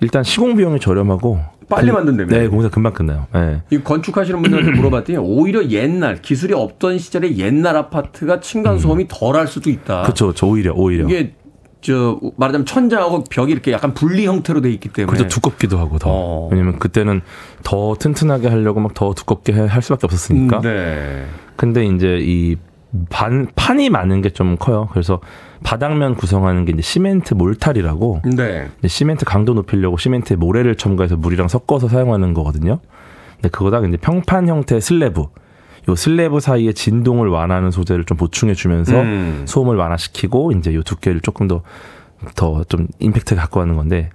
일단 시공 비용이 저렴하고 빨리 금- 만든다며. 네, 공사 금방 끝나요. 네. 이 건축하시는 분들한테 물어봤더니 오히려 옛날 기술이 없던 시절에 옛날 아파트가 층간 소음이 덜 할 수도 있다. 그렇죠, 그렇죠. 오히려 오히려. 이게 저 말하자면 천장하고 벽이 이렇게 약간 분리 형태로 돼 있기 때문에 그래도 두껍기도 하고 더. 어. 왜냐면 그때는 더 튼튼하게 하려고 막 더 두껍게 해- 할 수밖에 없었으니까. 음, 네. 근데 이제 이 반, 판이 많은 게 좀 커요. 그래서 바닥면 구성하는 게 이제 시멘트 몰탈이라고 네. 시멘트 강도 높이려고 시멘트에 모래를 첨가해서 물이랑 섞어서 사용하는 거거든요. 근데 그거다 이제 평판 형태의 슬래브. 요 슬래브 사이에 진동을 완화하는 소재를 좀 보충해 주면서 음. 소음을 완화시키고 이제 요 두께를 조금 더 더 좀 임팩트 갖고 하는 건데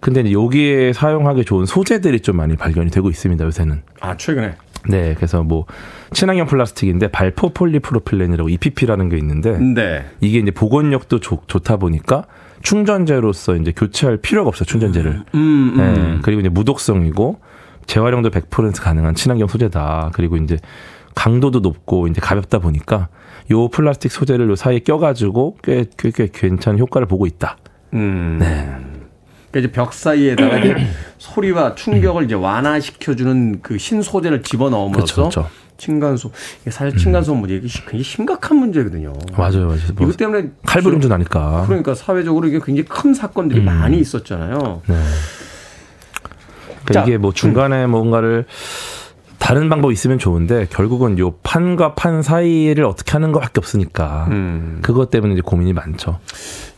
근데 여기에 사용하기 좋은 소재들이 좀 많이 발견이 되고 있습니다 요새는 아 최근에 네 그래서 뭐 친환경 플라스틱인데 발포 폴리프로필렌이라고 EPP라는 게 있는데 네. 이게 이제 복원력도 좋, 좋다 보니까 충전재로서 이제 교체할 필요가 없어요 충전재를 음, 음. 네, 그리고 이제 무독성이고 재활용도 100% 가능한 친환경 소재다. 그리고 이제 강도도 높고 이제 가볍다 보니까 요 플라스틱 소재를 요 사이에 껴가지고 꽤, 꽤, 꽤 괜찮은 효과를 보고 있다. 음. 네. 그러니까 이제 벽 사이에다가 이제 소리와 충격을 이제 완화시켜주는 그 신소재를 집어 넣음으로써 그렇죠, 그렇죠. 층간소 이게 사실 층간소음 문제 이게 굉장히 심각한 문제거든요. 맞아요, 맞아요. 뭐 이것 때문에 칼부림도 나니까. 그러니까 사회적으로 이게 굉장히 큰 사건들이 음. 많이 있었잖아요. 네. 그러니까 자, 이게 뭐 중간에 뭔가를 다른 방법이 있으면 좋은데 결국은 요 판과 판 사이를 어떻게 하는 것밖에 없으니까 음. 그것 때문에 이제 고민이 많죠.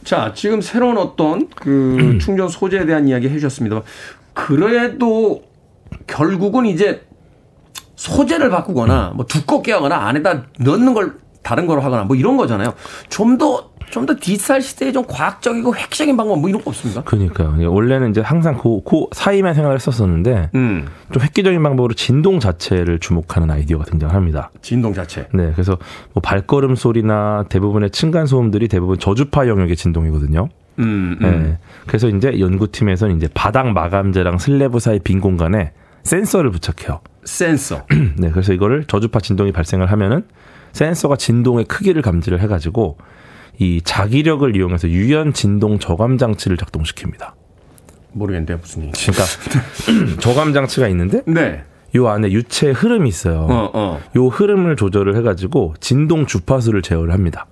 자, 지금 새로운 어떤 그 음. 충전 소재에 대한 이야기 해주셨습니다. 그래도 결국은 이제 소재를 바꾸거나 뭐 두껍게 하거나 안에다 넣는 걸 다른 걸로 하거나 뭐 이런 거잖아요. 좀 더 좀 더 디지털 시대에 좀 과학적이고 획기적인 방법 뭐 이런 거 없습니까? 그러니까요. 원래는 이제 항상 그, 그 사이만 생각을 했었었는데 음, 좀 획기적인 방법으로 진동 자체를 주목하는 아이디어가 등장합니다. 진동 자체. 네, 그래서 뭐 발걸음 소리나 대부분의 층간 소음들이 대부분 저주파 영역의 진동이거든요. 음, 음. 네, 그래서 이제 연구팀에서는 이제 바닥 마감재랑 슬래브 사이 빈 공간에 센서를 부착해요. 센서. 네, 그래서 이거를 저주파 진동이 발생을 하면은 센서가 진동의 크기를 감지를 해가지고 이 자기력을 이용해서 유연 진동 저감 장치를 작동시킵니다. 모르겠는데 무슨 얘기. 그러니까 저감 장치가 있는데 네. 요 안에 유체 흐름이 있어요. 어, 어. 요 흐름을 조절을 해가지고 진동 주파수를 제어를 합니다.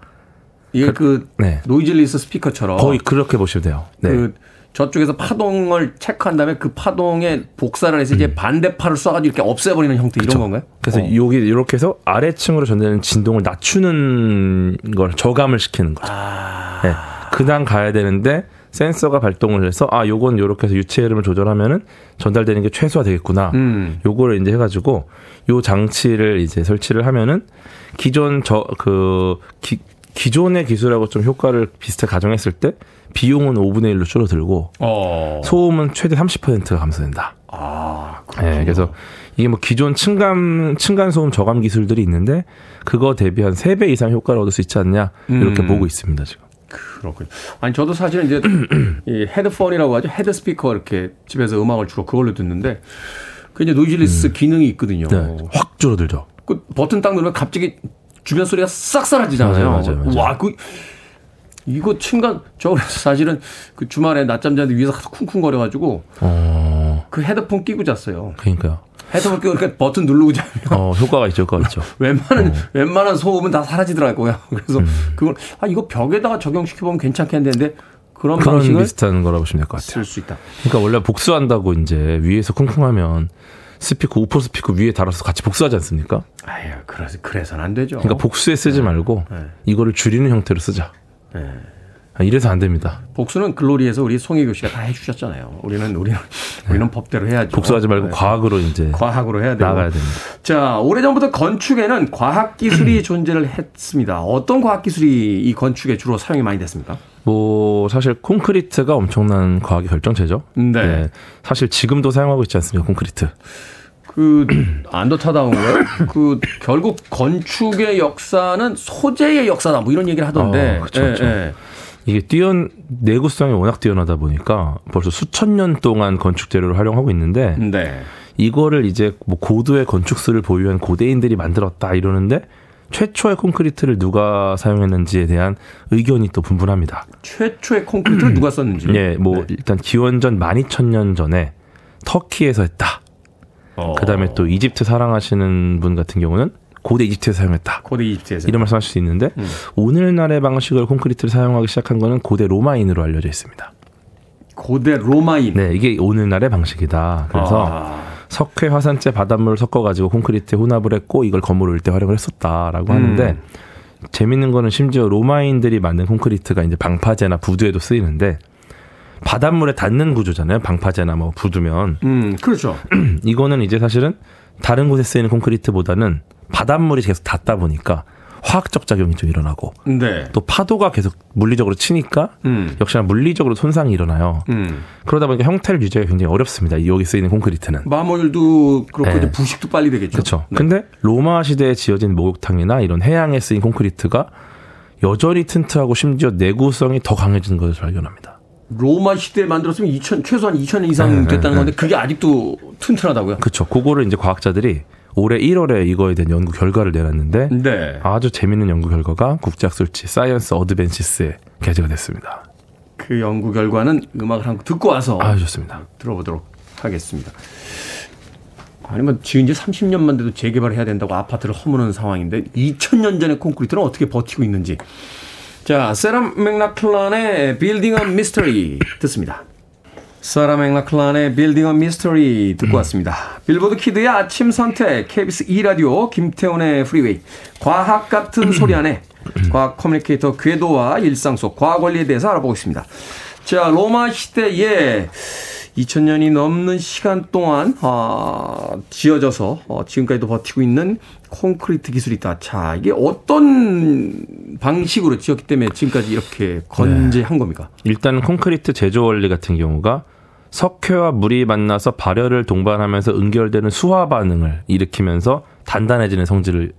이게 그 네. noiseless 스피커처럼 거의 그렇게 보시면 돼요. 네. 그 저쪽에서 파동을 체크한 다음에 그 파동에 복사를 해서 이제 반대파를 쏴가지고 이렇게 없애버리는 형태 이런 그쵸. 건가요? 그래서 어. 여기 이렇게 해서 아래층으로 전달되는 진동을 낮추는 걸 저감을 시키는 거죠. 아. 네. 그냥 가야 되는데 센서가 발동을 해서 아 요건 요렇게 해서 유체 흐름을 조절하면은 전달되는 게 최소화 되겠구나. 음. 요거를 이제 해가지고 요 장치를 이제 설치를 하면은 기존 저그 기존의 기술하고 좀 효과를 비슷하게 가정했을 때 비용은 5분의 1로 줄어들고 어. 소음은 최대 30%가 감소된다. 아, 네, 그래서 이게 뭐 기존 층간 층간 소음 저감 기술들이 있는데 그거 대비 한 3배 이상 효과를 얻을 수 있지 않냐 이렇게 음. 보고 있습니다 지금. 그렇군요. 아니 저도 사실은 이제 이 헤드폰이라고 하죠. 헤드 스피커 이렇게 집에서 음악을 주로 그걸로 듣는데 그 이제 noiseless 기능이 있거든요. 네, 확 줄어들죠. 그 버튼 딱 누르면 갑자기 주변 소리가 싹 사라지잖아요. 맞아요, 맞아요, 맞아요. 와, 그 이거 층간 저 그래서 사실은 그 주말에 낮잠 자는데 위에서 쿵쿵거려 가지고 어, 그 헤드폰 끼고 잤어요. 그러니까요. 헤드폰 끼고 이렇게 버튼 누르고 자면 어, 효과가 있죠, 효과가 있죠. 웬만한 어. 웬만한 소음은 다 사라지더라고요. 그래서 음. 그걸 아 이거 벽에다가 적용시켜 보면 괜찮겠는데 그런 그런 비슷한 거라고 보시면 될 것 같아요. 쓸 수 있다. 그러니까 원래 복수한다고 이제 위에서 쿵쿵하면 스피커 우퍼 스피커 위에 달아서 같이 복수하지 않습니까? 아유, 그래서 그래서는 안 되죠. 그러니까 복수에 쓰지 말고 네. 이거를 줄이는 형태로 쓰자. 네. 아, 이래서 안 됩니다. 복수는 글로리에서 우리 송혜교 씨가 다 해주셨잖아요. 우리는 우리는 우리는 법대로 해야죠. 복수하지 말고 네. 과학으로 이제 과학으로 해야 되고. 나가야 됩니다. 자, 오래전부터 건축에는 과학 기술이 존재를 했습니다. 어떤 과학 기술이 이 건축에 주로 사용이 많이 됐습니까? 뭐 사실 콘크리트가 엄청난 과학의 결정체죠. 네. 사실 지금도 사용하고 있지 않습니까? 콘크리트. 그 안도타다운가요? 그 결국 건축의 역사는 소재의 역사다. 뭐 이런 얘기를 하던데. 어, 그쵸, 그쵸. 예, 이게 뛰어 내구성이 워낙 뛰어나다 보니까 벌써 수천 년 동안 건축 재료를 활용하고 있는데 예. 네. 이거를 이제 뭐 고도의 건축술을 보유한 고대인들이 만들었다 이러는데 최초의 콘크리트를 누가 사용했는지에 대한 의견이 또 분분합니다. 최초의 콘크리트를 누가 썼는지. 예, 뭐 네. 일단 기원전 12,000년 전에 터키에서 했다. 어. 그다음에 또 이집트 사랑하시는 분 같은 경우는 고대 이집트에서 사용했다. 고대 이집트에서. 이런 말씀하실 수 있는데 음. 오늘날의 방식으로 콘크리트를 사용하기 시작한 거는 고대 로마인으로 알려져 있습니다. 고대 로마인. 네, 이게 오늘날의 방식이다. 그래서 아. 석회, 화산재, 바닷물을 섞어가지고 콘크리트에 혼합을 했고 이걸 건물 올때 활용을 했었다라고 음. 하는데 재밌는 거는 심지어 로마인들이 만든 콘크리트가 이제 방파제나 부두에도 쓰이는데 바닷물에 닿는 구조잖아요. 방파제나 뭐 부두면 음, 그렇죠. 이거는 이제 사실은 다른 곳에 쓰이는 콘크리트보다는 바닷물이 계속 닿다 보니까 화학적 작용이 좀 일어나고 네. 또 파도가 계속 물리적으로 치니까 음. 역시나 물리적으로 손상이 일어나요. 음. 그러다 보니까 형태를 유지하기 굉장히 어렵습니다. 이 여기 쓰이는 콘크리트는. 마모율도 그렇고 네. 이제 부식도 빨리 되겠죠. 그렇죠. 네. 근데 로마 시대에 지어진 목욕탕이나 이런 해양에 쓰인 콘크리트가 여전히 튼튼하고 심지어 내구성이 더 강해진 것을 발견합니다. 로마 시대에 만들었으면 2000 최소한 2000년 이상 네, 됐다는 네, 건데 그게 아직도 튼튼하다고요? 그렇죠. 그거를 이제 과학자들이 올해 1월에 이거에 대한 연구 결과를 내놨는데 네. 아주 재밌는 연구 결과가 국제학술지 Science Advances에 게재가 됐습니다. 그 연구 결과는 음악을 한 곡 듣고 와서 아주 좋습니다. 들어보도록 하겠습니다. 아니면 지은 지 30년만 돼도 재개발해야 된다고 아파트를 허무는 상황인데 2000년 전의 콘크리트는 어떻게 버티고 있는지. 자, 사라 맥라클란의 Building 듣습니다. 사라 맥라클란의 Building 듣고 왔습니다. Billboard Kid의 아침 선택, KBS 2라디오, 김태훈의 Freeway, 과학 같은 소리 하네 과학 커뮤니케이터 궤도와 일상 속 과학 원리에 대해서 알아보고 있습니다. 자, 로마 시대에 2000년이 넘는 시간 동안 아, 지어져서 어, 지금까지도 버티고 있는 콘크리트 기술이 있다. 자, 이게 어떤 방식으로 지었기 때문에 지금까지 이렇게 건재한 겁니까? 일단 콘크리트 제조 원리 같은 경우가 석회와 물이 만나서 발열을 동반하면서 응결되는 수화 반응을 일으키면서 단단해지는 성질을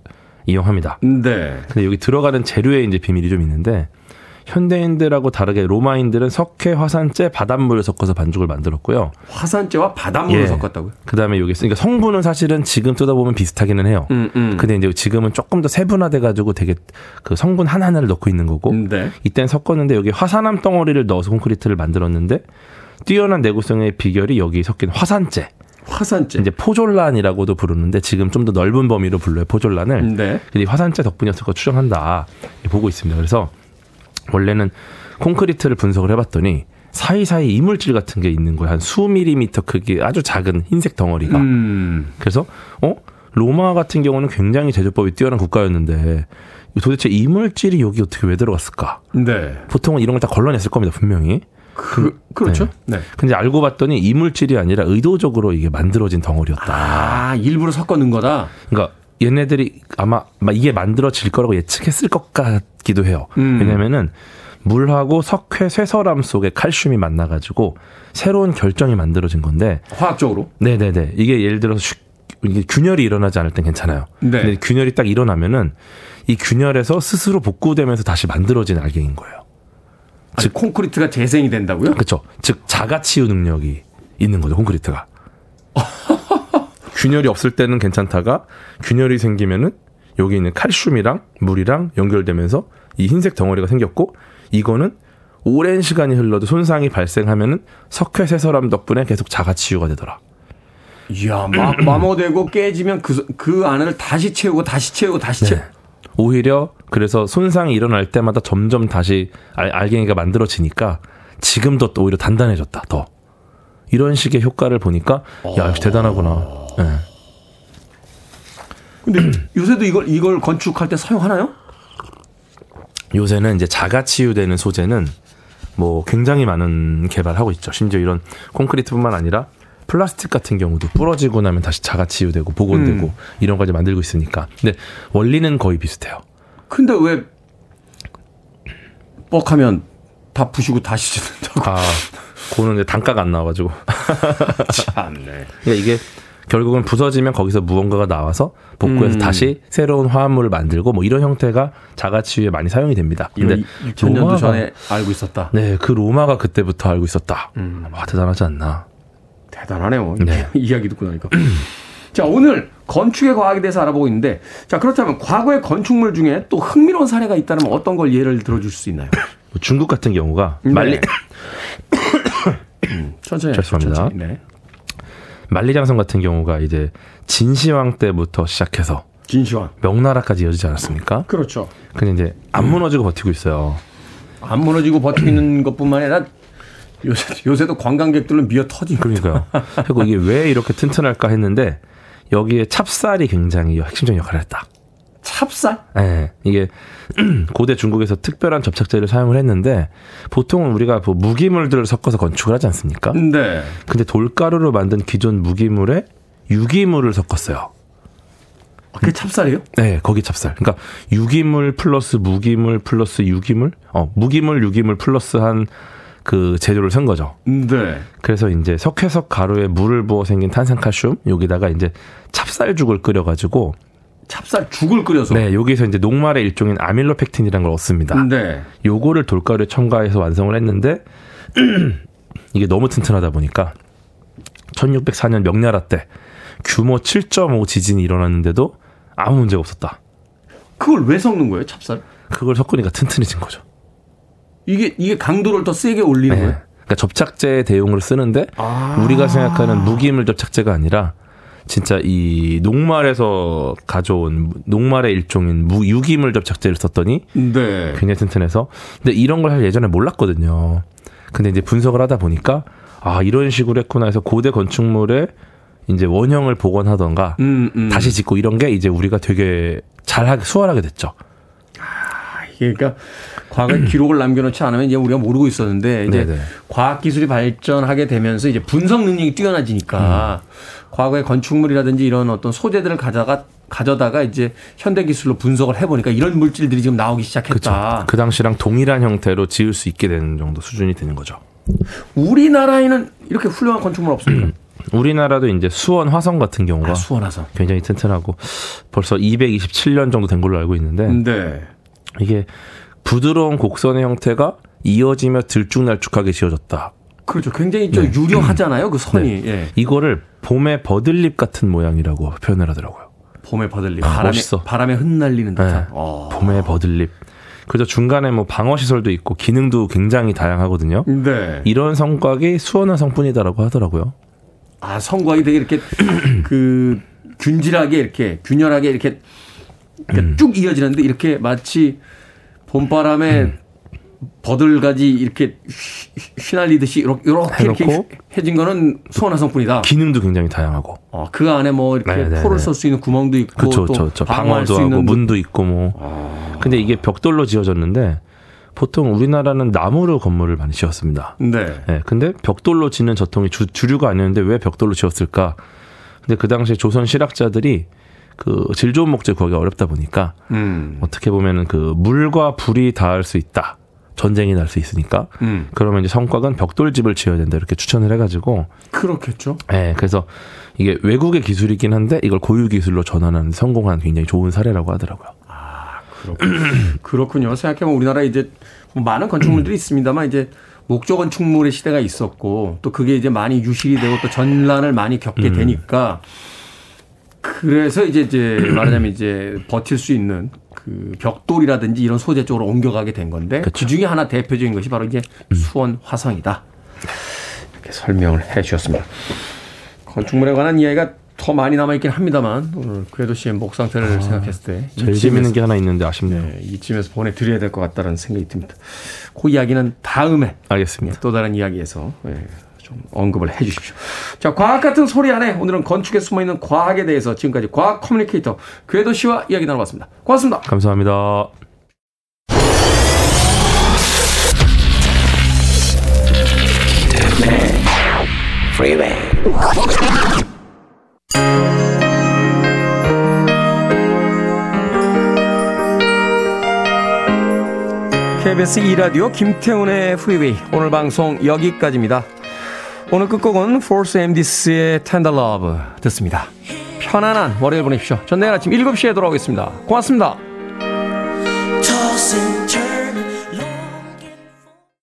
이용합니다. 네. 근데 여기 들어가는 재료에 이제 비밀이 좀 있는데 현대인들하고 다르게 로마인들은 석회, 화산재, 바닷물을 섞어서 반죽을 만들었고요. 화산재와 바닷물을 예. 섞었다고요? 그다음에 여기 그러니까 성분은 사실은 지금 뜯어보면 비슷하기는 해요. 음, 음. 근데 이제 지금은 조금 더 세분화돼 가지고 되게 그 성분 하나하나를 넣고 있는 거고 네. 이때는 섞었는데 여기 화산암 덩어리를 넣어서 콘크리트를 만들었는데 뛰어난 내구성의 비결이 여기 섞인 화산재. 화산재. 이제 포졸란이라고도 부르는데 지금 좀 더 넓은 범위로 불러요 포졸란을. 네. 근데 이 화산재 덕분이었을 거 추정한다 보고 있습니다. 그래서 원래는 콘크리트를 분석을 해봤더니 사이사이 이물질 같은 게 있는 거예요. 한 수 밀리미터 크기 아주 작은 흰색 덩어리가. 음. 그래서 어 로마 같은 경우는 굉장히 제조법이 뛰어난 국가였는데 도대체 이물질이 여기 어떻게 왜 들어갔을까? 네. 보통은 이런 걸 다 걸러냈을 겁니다 분명히. 그, 그렇죠. 네. 근데 알고 봤더니 이물질이 아니라 의도적으로 이게 만들어진 덩어리였다. 아, 일부러 섞어 넣은 거다. 그러니까 얘네들이 아마 이게 만들어질 거라고 예측했을 것 같기도 해요. 음. 왜냐면은 물하고 석회 쇠설암 속에 칼슘이 만나가지고 새로운 결정이 만들어진 건데 화학적으로. 네네네. 이게 예를 들어서 슈- 이게 균열이 일어나지 않을 땐 괜찮아요. 네. 근데 균열이 딱 일어나면은 이 균열에서 스스로 복구되면서 다시 만들어진 알갱인 거예요. 즉 콘크리트가 재생이 된다고요? 그렇죠. 즉 자가 치유 능력이 있는 거죠. 콘크리트가. 균열이 없을 때는 괜찮다가 균열이 생기면은 여기 있는 칼슘이랑 물이랑 연결되면서 이 흰색 덩어리가 생겼고 이거는 오랜 시간이 흘러도 손상이 발생하면은 석회쇠설암 덕분에 계속 자가 치유가 되더라. 이야, 마, 마모되고 깨지면 그, 그 안을 다시 채우고 다시 채우고 다시 채우. 네. 오히려 그래서 손상이 일어날 때마다 점점 다시 알, 알갱이가 만들어지니까 지금도 또 오히려 단단해졌다 더 이런 식의 효과를 보니까 야 역시 대단하구나. 네. 근데 요새도 이걸 이걸 건축할 때 사용하나요? 요새는 이제 자가 치유되는 소재는 뭐 굉장히 많은 개발하고 있죠. 심지어 이런 콘크리트뿐만 아니라 플라스틱 같은 경우도 부러지고 나면 다시 자가 치유되고 복원되고 음. 이런 까지 만들고 있으니까. 근데 원리는 거의 비슷해요. 근데 왜 뻑하면 다 부시고 다시 짓는다고? 아, 그거는 이제 단가가 안 나와가지고. 참네. 그러니까 이게 결국은 부서지면 거기서 무언가가 나와서 복구해서 음. 다시 새로운 화합물을 만들고 뭐 이런 형태가 자가치유에 많이 사용이 됩니다. 근데 6천년도 전에 알고 있었다. 네, 그 로마가 그때부터 알고 있었다. 음. 와, 대단하지 않나. 대단하네요. 네. 이야기 듣고 나니까. 자, 오늘 건축의 과학에 대해서 알아보고 있는데, 자, 그렇다면 과거의 건축물 중에 또 흥미로운 사례가 있다면 어떤 걸 예를 들어줄 수 있나요? 뭐 중국 같은 경우가 네. 만리 천천히. 죄송합니다. 천천히. 네. 만리장성 같은 경우가 이제 진시황 때부터 시작해서 진시황. 명나라까지 이어지지 않았습니까? 그렇죠. 근데 이제 안 무너지고 버티고 있어요. 안 무너지고 버티고 있는 것뿐만 아니라 요새, 요새도 관광객들로 미어 터지고. 그러니까요. 그리고 이게 왜 이렇게 튼튼할까 했는데 여기에 찹쌀이 굉장히 핵심적인 역할을 했다. 찹쌀? 예, 이게 고대 중국에서 특별한 접착제를 사용을 했는데 보통은 우리가 뭐 무기물들을 섞어서 건축을 하지 않습니까? 네. 근데 돌가루로 만든 기존 무기물에 유기물을 섞었어요. 아, 그게 찹쌀이에요? 네, 거기 찹쌀. 그러니까 유기물 플러스 무기물 플러스 유기물, 어 무기물 유기물 플러스 한 그 재료를 쓴 거죠. 네. 그래서 이제 석회석 가루에 물을 부어 생긴 탄산칼슘 여기다가 이제 찹쌀죽을 끓여가지고 찹쌀 죽을 끓여서. 네 여기서 이제 녹말의 일종인 아밀로펙틴이라는 걸 얻습니다. 네. 요거를 돌가루에 첨가해서 완성을 했는데 이게 너무 튼튼하다 보니까 1604년 명나라 때 규모 7.5 지진이 일어났는데도 아무 문제가 없었다. 그걸 왜 섞는 거예요, 찹쌀? 그걸 섞으니까 튼튼해진 거죠. 이게, 이게 강도를 더 세게 올리는 네. 거예요? 그러니까 접착제 대용으로 쓰는데 아. 우리가 생각하는 무기물 접착제가 아니라 진짜 이 녹말에서 가져온 녹말의 일종인 무 유기물 접착제를 썼더니 네. 굉장히 튼튼해서 근데 이런 걸 예전에 몰랐거든요. 근데 이제 분석을 하다 보니까 아 이런 식으로 했구나 해서 고대 건축물의 이제 원형을 복원하던가 음, 음. 다시 짓고 이런 게 이제 우리가 되게 잘하게 수월하게 됐죠. 이게 그러니까 과거에 기록을 남겨놓지 않으면 이제 우리가 모르고 있었는데 이제. 과학 기술이 발전하게 되면서 이제 분석 능력이 뛰어나지니까 과거의 건축물이라든지 이런 어떤 소재들을 가져가 가져다가 이제 현대 기술로 분석을 해보니까 이런 물질들이 지금 나오기. 시작했다. 그 당시랑 동일한 형태로 지을 수 있게 되는 정도 수준이 되는 거죠. 우리나라에는 이렇게 훌륭한 건축물 없습니까? 우리나라도 이제 수원 화성 같은 경우가 아, 수원 화성. 굉장히 튼튼하고 벌써 227년 정도 된 걸로 알고 있는데 네. 이게 부드러운 곡선의 형태가 이어지며 들쭉날쭉하게 지어졌다. 그렇죠. 굉장히 좀 유려하잖아요. 그 선이. 예. 이거를 봄의 버들잎 같은 모양이라고 표현을 하더라고요. 봄의 버들잎. 아, 바람에, 멋있어. 바람에 흩날리는 듯한. 네. 어. 봄의 버들잎. 그래서 중간에 뭐 방어 시설도 있고 기능도 굉장히 다양하거든요. 네. 이런 성곽이 수원화 성뿐이다라고 하더라고요. 아, 성곽이 되게 이렇게 그 균질하게 이렇게 균열하게 이렇게, 이렇게 음. 쭉 이어지는데 이렇게 마치 봄바람에 버들가지 이렇게 휘- 휘날리듯이 이렇게 이렇게, 이렇게 해진 거는 수원화 성뿐이다. 기능도 굉장히 다양하고. 어, 그 안에 뭐 이렇게 네, 네, 포를 네. 쏠수 있는 구멍도 있고 그쵸, 또 저, 방어도 수 하고 있는 문도 있고 뭐. 근데 이게 벽돌로 지어졌는데 보통 우리나라는 나무로 건물을 많이 지었습니다. 네. 예, 근데 벽돌로 짓는 저통이 주, 주류가 아니었는데 왜 벽돌로 지었을까? 근데 그 당시에 조선 실학자들이 그질 좋은 목재 구하기 어렵다 보니까 음. 어떻게 보면은 그 물과 불이 닿을 수 있다. 전쟁이 날 수 있으니까. 음. 그러면 이제 성곽은 벽돌집을 지어야 된다. 이렇게 추천을 해가지고. 그렇겠죠. 예, 그래서 이게 외국의 기술이긴 한데 이걸 고유 기술로 전환하는 데 성공한 굉장히 좋은 사례라고 하더라고요. 그렇군요. 생각해보면 우리나라 이제 뭐 많은 건축물들이 있습니다만 이제 목조 건축물의 시대가 있었고 또 그게 이제 많이 유실이 되고 또 전란을 많이 겪게 되니까 그래서 이제 이제 말하자면 이제 버틸 수 있는 그 벽돌이라든지 이런 소재 쪽으로 옮겨가게 된 건데 그 중에 하나 대표적인 것이 바로 이제 수원 화성이다. 이렇게 설명을 해 주셨습니다. 건축물에 관한 이야기가 더 많이 남아있긴 합니다만 오늘 그래도 씨의 목 상태를 생각했을 때 제일 재밌는 게 하나 있는데 아쉽네요. 네, 이쯤에서 보내드려야 될 것 같다는 생각이 듭니다. 그 이야기는 다음에 알겠습니다. 또 다른 이야기에서 예, 좀 언급을 해 주십시오. 자, 과학 같은 소리 안에 오늘은 건축에 숨어 있는 과학에 대해서 지금까지 과학 커뮤니케이터 궤도 씨와 이야기 나눠봤습니다. 고맙습니다. 감사합니다. KBS 2라디오 김태훈의 프리웨이 오늘 방송 여기까지입니다. 오늘 끝곡은 Force MD스의 Tender Love 듣습니다. 편안한 월요일 보내십시오. 전 내일 아침 7시에 돌아오겠습니다. 고맙습니다.